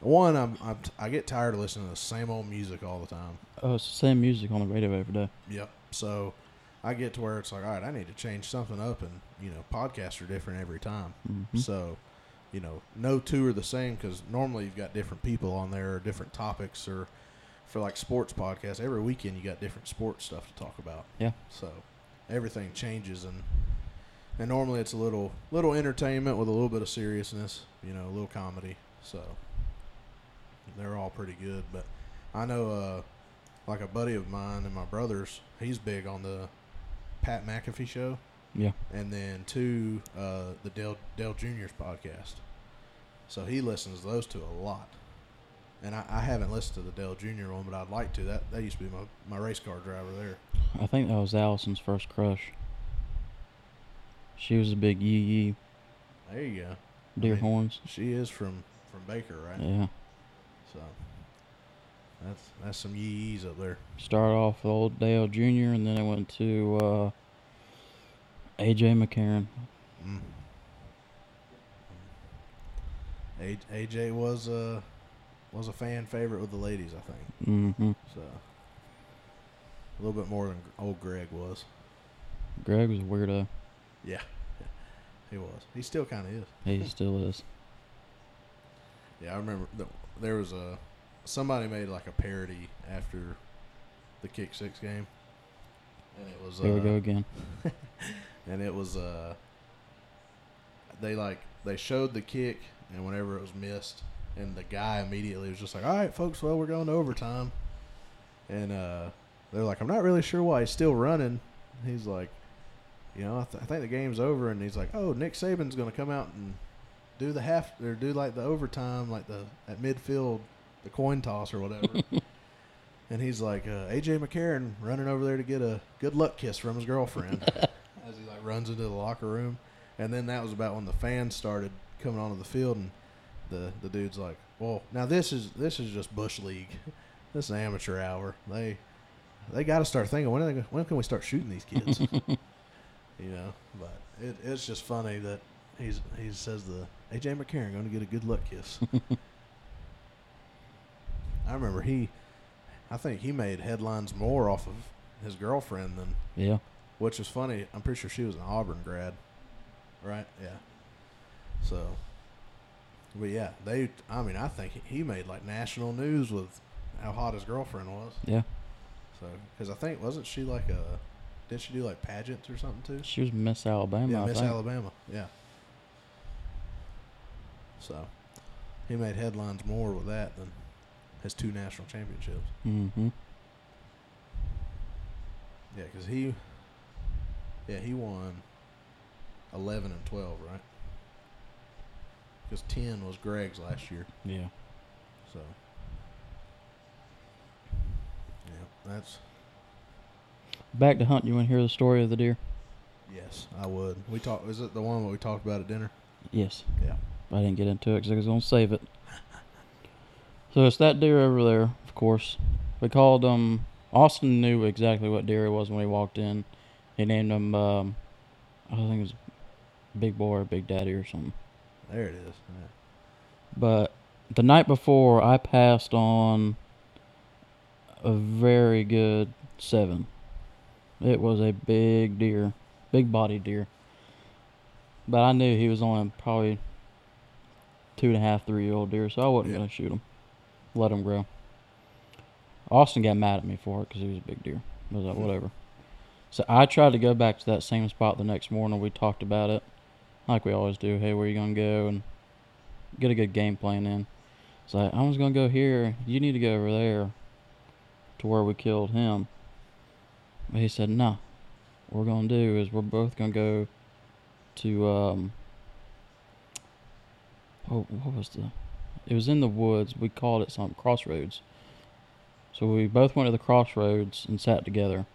one I'm, I'm I get tired of listening to the same old music all the time. Oh, it's the same music on the radio every day. Yep. So I get to where it's like, all right, I need to change something up, and you know, podcasts are different every time. Mhm. So, you know, no two are the same because normally you've got different people on there, or different topics, or for like sports podcasts, every weekend you got different sports stuff to talk about. Yeah. So everything changes, and and normally it's a little little entertainment with a little bit of seriousness, you know, a little comedy. So they're all pretty good, but I know, uh, like a buddy of mine and my brother's, he's big on the Pat McAfee show Yeah. and then two, uh, the Dale Dale Junior's podcast. So he listens to those two a lot, and I, I haven't listened to the Dale Junior one, but I'd like to. That that used to be my, my race car driver there. I think that was Allison's first crush. She was a big yee yee There you go. deer mean, horns. She is from from Baker, right? Yeah. So that's that's some yees up there. Started off with old Dale Jr. and then it went to uh, AJ McCarron. Mm. AJ was uh was a fan favorite with the ladies, I think. Mm-hmm. So a little bit more than old Greg was. Greg was a weirdo. Yeah, he was. He still kind of is. He still is. Yeah, I remember th- there was a somebody made like a parody after the kick six game, and it was Here we uh, go again. and it was uh they like they showed the kick and whenever it was missed and the guy immediately was just like all right folks well we're going to overtime. And uh they're like i'm not really sure why he's still running. He's like you know i, th- I think the game's over. And he's like oh nick saban's going to come out and do the half or do like the overtime like the at midfield the coin toss or whatever. And he's like uh, aj mccarron running over there to get a good luck kiss from his girlfriend as he like runs into the locker room. And then that was about when the fans started coming onto the field, and the the dude's like, "Well, now this is this is just bush league. This is amateur hour. They they got to start thinking when are they, when can we start shooting these kids? you know." But it, it's just funny that he's he says the AJ McCarron going to get a good luck kiss. I remember he, I think he made headlines more off of his girlfriend than Yeah. Which is funny. I'm pretty sure she was an Auburn grad, right? Yeah. So, but yeah, they. I mean, I think he made like national news with how hot his girlfriend was. Yeah. So, because I think wasn't she like a, did she do like pageants or something too? She was Miss Alabama. yeah, I Miss think. Alabama. Yeah. So, he made headlines more with that than his two national championships. Mm-hmm. Yeah, because he, yeah, he won eleven and twelve, right? Because ten was Greg's last year, Yeah. so yeah, that's Back to hunt. You want to hear the story of the deer? yes, I would. We talked. Is it the one that we talked about at dinner? Yes. Yeah. I didn't get into it because I was going to save it. So it's that deer over there, of course. We called um Austin knew exactly what deer it was when he walked in. He named him um I think it was Big Boy or Big Daddy or something. There it is. Yeah. But the night before I passed on a very good seven. It was a big deer. Big body deer. But I knew he was only probably two and a half, three year old deer, so I wasn't Yeah. going to shoot him. Let him grow. Austin got mad at me for it because he was a big deer. I was like, Mhm. whatever. So I tried to go back to that same spot the next morning. We talked about it, like we always do. Hey, where you gonna go and get a good game plan in. So I was gonna go here. You need to go over there, to where we killed him. But he said, "No. What we're gonna do is we're both gonna go to um. What, what was the? It was in the woods. We called it some crossroads. So we both went to the crossroads and sat together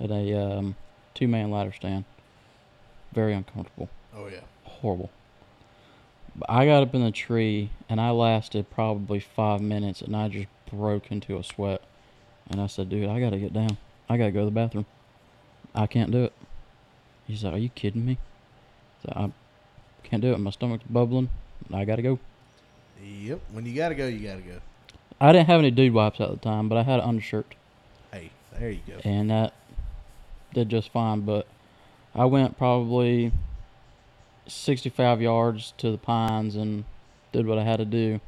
at a um, two-man ladder stand. Very uncomfortable Oh yeah. horrible. But I got up in the tree and I lasted probably five minutes and I just broke into a sweat. And I said, dude, I got to get down. I got to go to the bathroom. I can't do it. He's like, are you kidding me? So I can't do it. My stomach's bubbling. I got to go. Yep. When you gotta go, you gotta go. I didn't have any dude wipes at the time, but I had an undershirt. Hey, there you go. and that did just fine. But I went probably 65 yards to the pines and did what I had to do.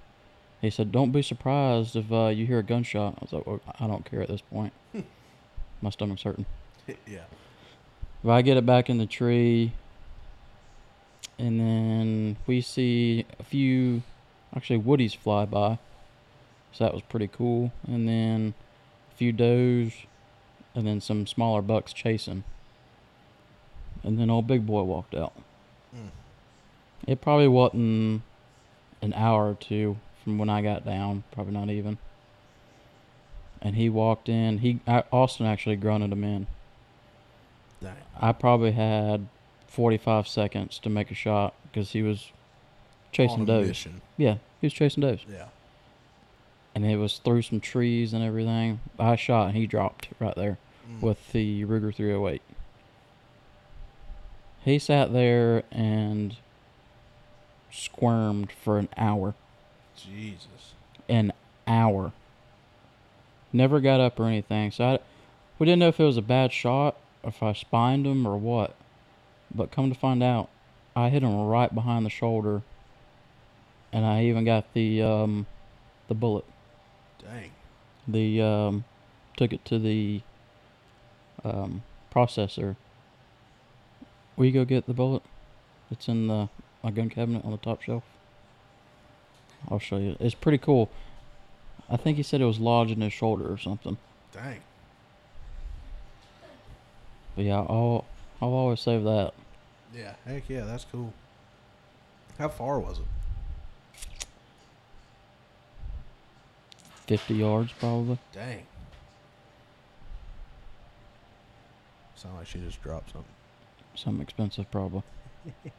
He said, "Don't be surprised if uh, you hear a gunshot." I was like, well, "I don't care at this point. My stomach's hurting." yeah. If I get it back in the tree, and then we see a few, actually woodies fly by, so that was pretty cool. And then a few does, and then some smaller bucks chasing. And then old big boy walked out. Mm. It probably wasn't an hour or two from when I got down, probably not even. And he walked in. He I, Austin actually grunted him in. Dang. I probably had 45 seconds to make a shot because he was chasing does. mission. Yeah, he was chasing does. Yeah. And it was through some trees and everything. I shot and he dropped right there Mm. with the Ruger 308. He sat there and squirmed for an hour. Jesus. An hour. Never got up or anything. So I, we didn't know if it was a bad shot, if I spined him or what. But come to find out, I hit him right behind the shoulder, and I even got the um, the bullet. Dang. The um, took it to the um, processor. Will you go get the bullet? It's in the my gun cabinet on the top shelf. I'll show you. It's pretty cool. I think he said it was lodged in his shoulder or something. Dang. But yeah, I'll I'll always save that. Yeah. Heck yeah, that's cool. How far was it? Fifty yards probably. Dang. Sound like she just dropped something. Something expensive probably.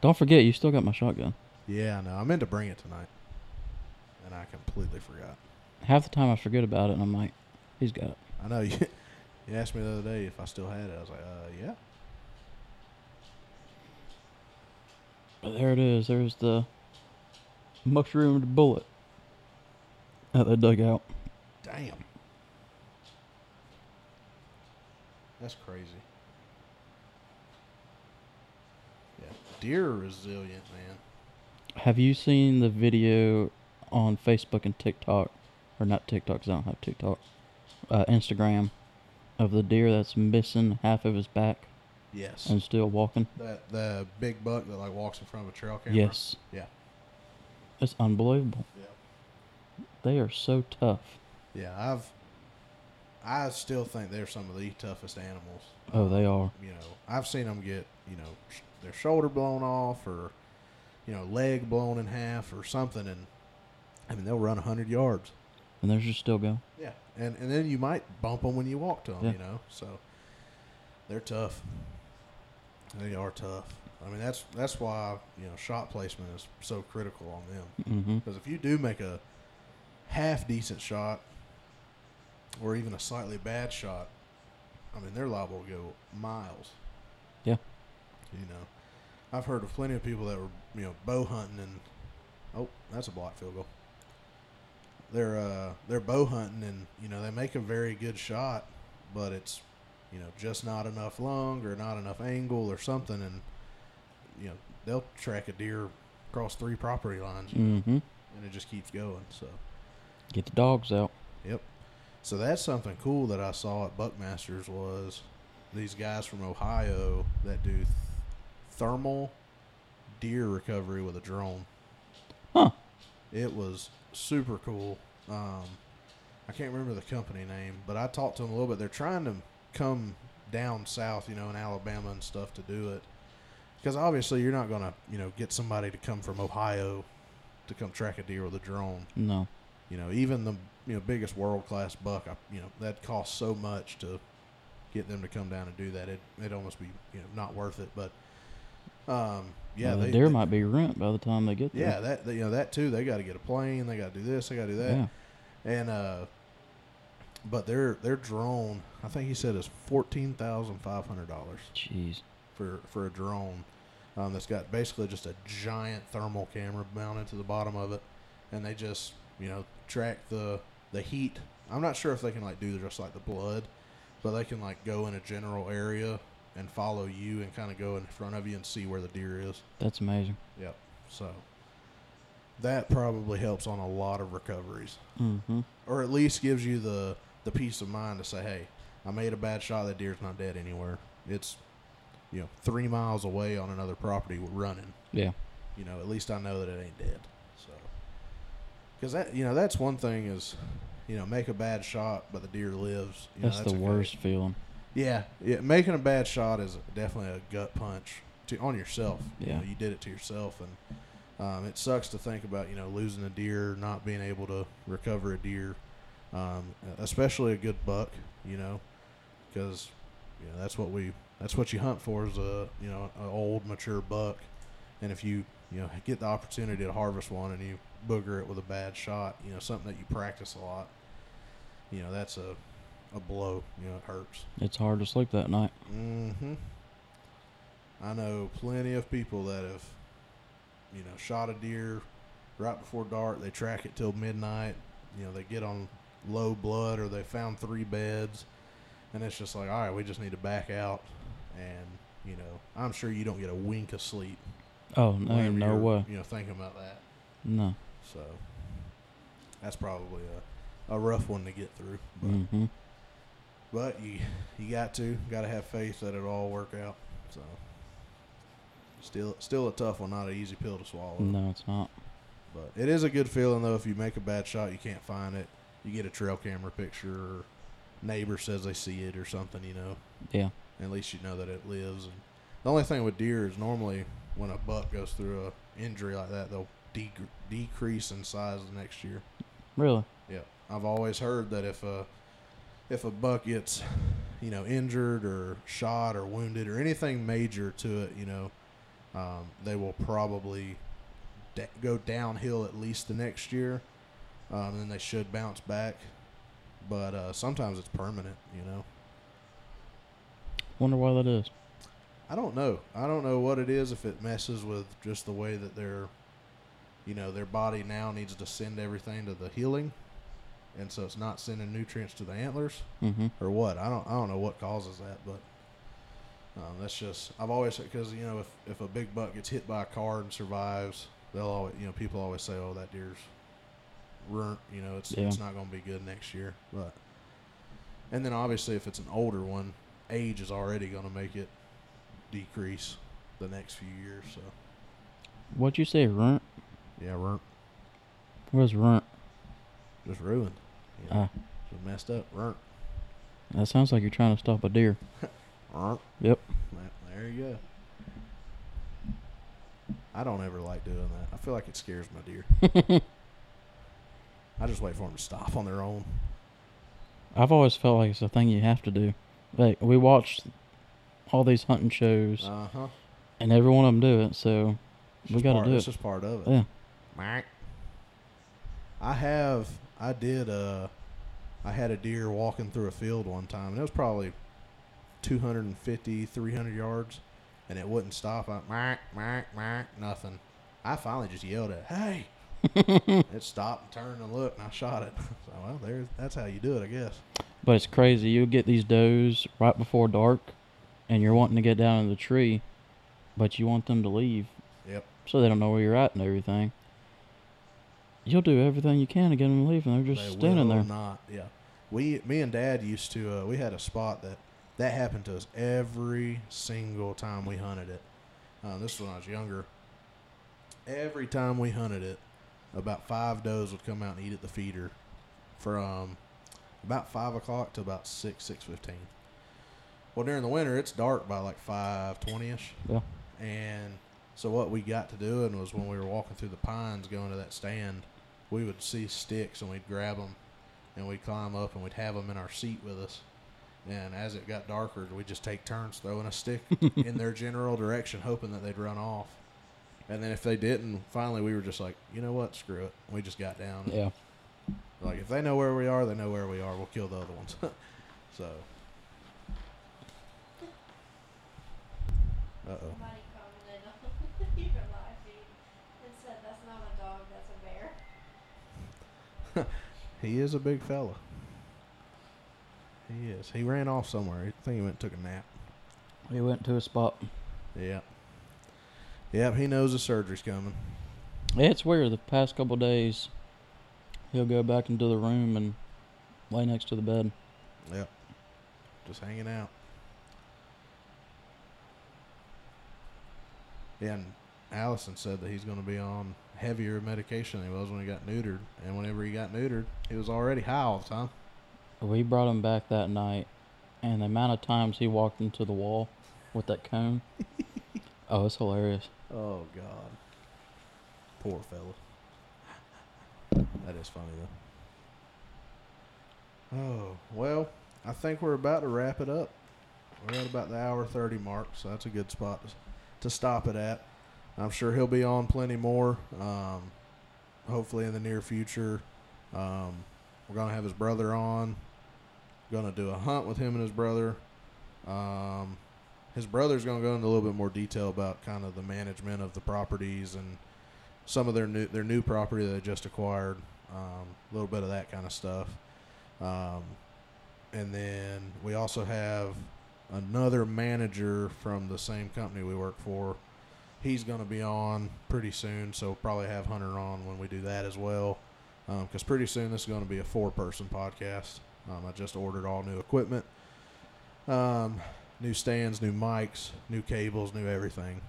Don't forget, you still got my shotgun. Yeah, I know. I meant to bring it tonight, and I completely forgot. Half the time I forget about it, and I'm like, he's got it. I know you. You asked me the other day if I still had it. I was like, uh, yeah. But there it is. There's the mushroomed bullet that they dug out. Damn. That's crazy. Yeah. Deer are resilient, man. Have you seen the video on Facebook and TikTok, or not TikTok? 'cause I don't have TikTok. Uh, Instagram of the deer that's missing half of his back Yes. and still walking. that the big buck that like walks in front of a trail camera. Yes, Yeah. It's unbelievable. Yeah. They are so tough. Yeah. I've. I still think they're some of the toughest animals. Oh, they um, are. You know, I've seen them get you know sh- their shoulder blown off or you know leg blown in half or something, and I mean they'll run hundred yards. And they're just still going. Yeah, and and then you might bump them when you walk to them. Yeah. You know, so they're tough. They are tough. I mean, that's that's why you know shot placement is so critical on them. Mm-hmm. Because if you do make a half decent shot, or even a slightly bad shot, I mean they're liable to go miles. Yeah. You know, I've heard of plenty of people that were you know bow hunting and oh that's a block field goal. They're uh they're bow hunting and you know they make a very good shot, but it's you know just not enough lung or not enough angle or something, and you know they'll track a deer across three property lines. Mm-hmm. and it just keeps going. So, Get the dogs out. yep. So that's something cool that I saw at Buckmasters was these guys from Ohio that do th- thermal deer recovery with a drone. Huh. It was super cool. Um, I can't remember the company name, but I talked to them a little bit. They're trying to come down south, you know, in Alabama and stuff to do it. Because obviously you're not going to, you know, get somebody to come from Ohio to come track a deer with a drone. No. You know, even the you know biggest world class buck, I, you know, that costs so much to get them to come down and do that. It it almost be you know not worth it. But Um, yeah, Well, the they, deer they- might be rent by the time they get there. Yeah, that you know that too. They got to get a plane. They got to do this. They got to do that. Yeah. And uh, but their their drone, I think he said is fourteen thousand five hundred dollars Jeez. For for a drone. Um, that's got basically just a giant thermal camera mounted to the bottom of it, and they just you know track the the heat. I'm not sure if they can like do just like the blood, but they can like go in a general area and follow you and kind of go in front of you and see where the deer is. That's amazing. Yep. So that probably helps on a lot of recoveries, Mm-hmm. or at least gives you the the peace of mind to say, "Hey, I made a bad shot. That deer's not dead anywhere. It's you know three miles away on another property running. Yeah. You know, at least I know that it ain't dead. So because that you know that's one thing is you know make a bad shot, but the deer lives. You know, That's, the worst feeling. Yeah, yeah. Making a bad shot is definitely a gut punch to on yourself. You Yeah. know, you did it to yourself, and um, it sucks to think about. You know, losing a deer, not being able to recover a deer, um, especially a good buck. You know, because you know that's what we that's what you hunt for is a you know an old mature buck, and if you you know get the opportunity to harvest one and you booger it with a bad shot, you know something that you practice a lot. You know that's a a blow. You know it hurts. It's hard to sleep that night. Mm-hmm. I know plenty of people that have, you know, shot a deer right before dark. They track it till midnight. You know, they get on low blood or they found three beds, and it's just like, all right, we just need to back out. And you know, I'm sure you don't get a wink of sleep. Oh no, no way. You know, thinking about that. No. So that's probably a, a rough one to get through. But, Mm-hmm. but you you got to got to have faith that it'll all work out. So still still a tough one, not an easy pill to swallow. No, it's not. But it is a good feeling though if you make a bad shot, you can't find it. You get a trail camera picture, or neighbor says they see it or something. You know, Yeah. At least you know that it lives. And the only thing with deer is normally when a buck goes through a injury like that, they'll de- decrease in size the next year. Really. Yeah, I've always heard that if a if a buck gets you know injured or shot or wounded or anything major to it, you know, um, they will probably da- go downhill at least the next year. Um, then they should bounce back, but uh, sometimes it's permanent. You know, Wonder why that is. I don't know. I don't know what it is. If it messes with just the way that their, you know, their body now needs to send everything to the healing, and so it's not sending nutrients to the antlers, Mm-hmm. or what. I don't. I don't know what causes that, but um, that's just. I've always because you know if if a big buck gets hit by a car and survives, they'll always you know people always say, oh that deer's. You know it's Yeah. it's not going to be good next year, but. And then obviously if it's an older one, age is already going to make it decrease the next few years. So What'd you say, runt? yeah, runt Where's runt? just ruined. You know, Ah, just messed up. Runt. that sounds like you're trying to stop a deer. Runt. Yep. There you go. I don't ever like doing that. I feel like it scares my deer. I just wait for them to stop on their own. I've always felt like it's a thing you have to do. Like we watched all these hunting shows, Uh huh. and every one of them do it. So we got to do It's it. just part of it. Yeah. I have. I did. Uh, I had a deer walking through a field one time, and it was probably 250, 300 yards, and it wouldn't stop. I, Mike, Mike, Mike, nothing. I finally just yelled at, "Hey!" it stopped and turned and looked, and I shot it. so well, there's that's how you do it, I guess. But it's crazy. You'll get these does right before dark, and you're wanting to get down in the tree, but you want them to leave Yep. so they don't know where you're at and everything. You'll do everything you can to get them to leave, and they're just They standing there. Not, yeah. We, me and Dad used to. Uh, we had a spot that that happened to us every single time we hunted it. Uh, this was when I was younger. Every time we hunted it, about five does would come out and eat at the feeder, from about five o'clock to about six six fifteen. Well, during the winter, it's dark by like five twenty ish. Yeah. And so what we got to doing was when we were walking through the pines going to that stand, we would see sticks and we'd grab them and we'd climb up and we'd have them in our seat with us. And as it got darker, we just take turns throwing a stick in their general direction, hoping that they'd run off. And then if they didn't, finally we were just like, you know what, screw it. We just got down. Yeah. Like if they know where we are, they know where we are. We'll kill the other ones. so. Uh oh. Somebody commented on your live and said that's not a dog, that's a bear. He is a big fella. He is. He ran off somewhere. I think he went and took a nap. He went to a spot. Yeah. Yep, he knows the surgery's coming. Yeah, it's weird. The past couple days, he'll go back into the room and lay next to the bed. Yep. Just hanging out. Yeah, and Allison said that he's going to be on heavier medication than he was when he got neutered. And whenever he got neutered, he was already high all the time. We brought him back that night, and the amount of times he walked into the wall with that cone. oh, it's hilarious. Oh, God. Poor fella. That is funny, though. Oh, well, I think we're about to wrap it up. We're at about the hour 30 mark, so that's a good spot to, to stop it at. I'm sure he'll be on plenty more, um, hopefully in the near future. Um, we're to have his brother on. To do a hunt with him and his brother. Um, his brother's going to go into a little bit more detail about kind of the management of the properties and some of their new their new property that they just acquired. Um, a little bit of that kind of stuff. Um, and then we also have another manager from the same company we work for. He's going to be on pretty soon, so we'll probably have Hunter on when we do that as well. Because pretty soon this is going to be a four person podcast. Um, I just ordered all new equipment um, new stands, new mics, new cables, new everything.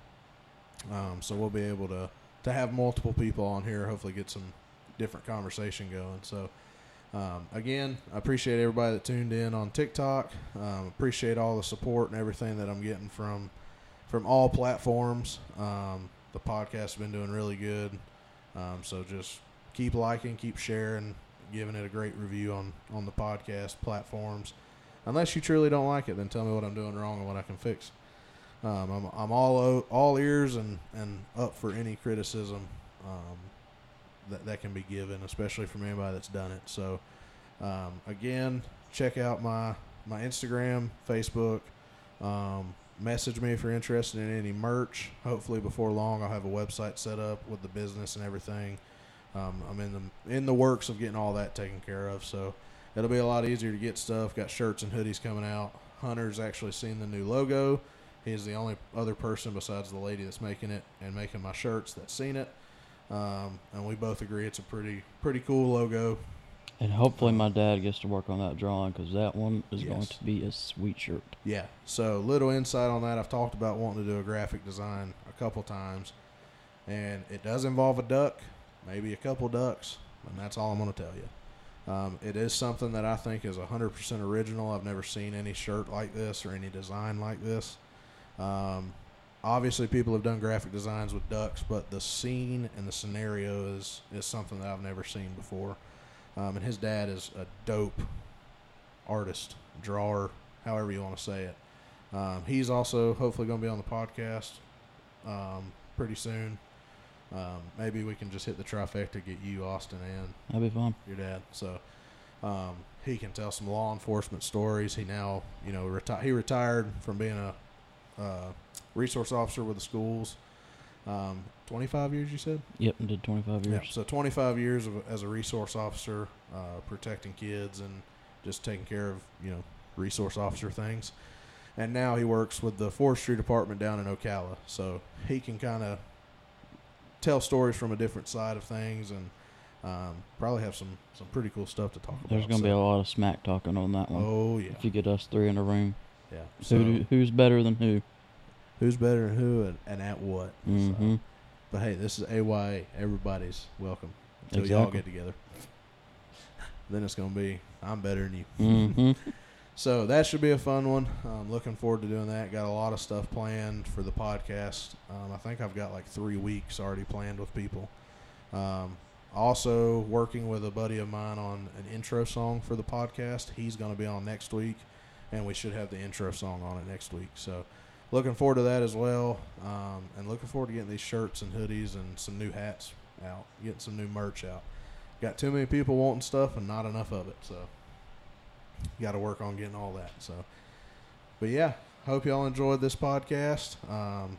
Um, so we'll be able to to have multiple people on here. Hopefully, get some different conversation going. So. Um, again, I appreciate everybody that tuned in on TikTok. Um, appreciate all the support and everything that I'm getting from from all platforms. Um, the podcast has been doing really good. Um, so just keep liking, keep sharing, giving it a great review on on the podcast platforms. Unless you truly don't like it, then tell me what I'm doing wrong and what I can fix. Um, I'm I'm all all ears and, and up for any criticism um, that that can be given, especially from anybody that's done it. So um, again, check out my my Instagram, Facebook. Um, message me if you're interested in any merch. Hopefully, before long, I'll have a website set up with the business and everything. Um, I'm in the in the works of getting all that taken care of, so it'll be a lot easier to get stuff. Got shirts and hoodies coming out. Hunter's actually seen the new logo. He's the only other person besides the lady that's making it and making my shirts that's seen it. Um, and we both agree it's a pretty pretty cool logo. And hopefully, my dad gets to work on that drawing because that one is going to be a sweet shirt. Yeah. So little insight on that. I've talked about wanting to do a graphic design a couple times, and it does involve a duck, maybe a couple ducks, and that's all I'm going to tell you. Um, it is something that I think is 100% original. I've never seen any shirt like this or any design like this. Um, obviously, people have done graphic designs with ducks, but the scene and the scenario is is something that I've never seen before. Um, and his dad is a dope artist, drawer, however you want to say it. Um, he's also hopefully going to be on the podcast um, pretty soon. Um, maybe we can just hit the trifecta, get you, Austin, and That'd be fun. your dad. So um, he can tell some law enforcement stories. He now, you know, reti- he retired from being a uh, resource officer with the schools. Um, 25 years, you said? Yep, and did 25 years. Yeah. So 25 years of, as a resource officer, uh, protecting kids and just taking care of you know resource officer things. And now he works with the forestry department down in Ocala, so he can kind of tell stories from a different side of things and um, probably have some some pretty cool stuff to talk about. There's going to be a lot of smack talking on that one. Oh yeah, If you get us three in a room, yeah. who So do, who's better than who? Who's better than who and, and at what? Mm-hmm. But hey, this is AYA. Everybody's welcome until y'all get together. then it's gonna be I'm better than you. Mm-hmm. So that should be a fun one. I'm looking forward to doing that. Got a lot of stuff planned for the podcast. Um, I think I've got like three weeks already planned with people. Um, also working with a buddy of mine on an intro song for the podcast. He's going to be on next week, and we should have the intro song on it next week. So, looking forward to that as well, um, and looking forward to getting these shirts and hoodies and some new hats out, getting some new merch out. Got too many people wanting stuff and not enough of it, so got to work on getting all that. So, but yeah, hope y'all enjoyed this podcast. Um,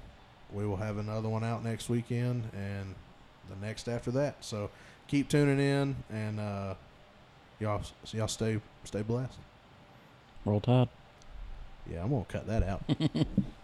we will have another one out next weekend and the next after that. So keep tuning in and uh, y'all y'all stay stay blessed. Roll Tide. Yeah, I'm gonna cut that out.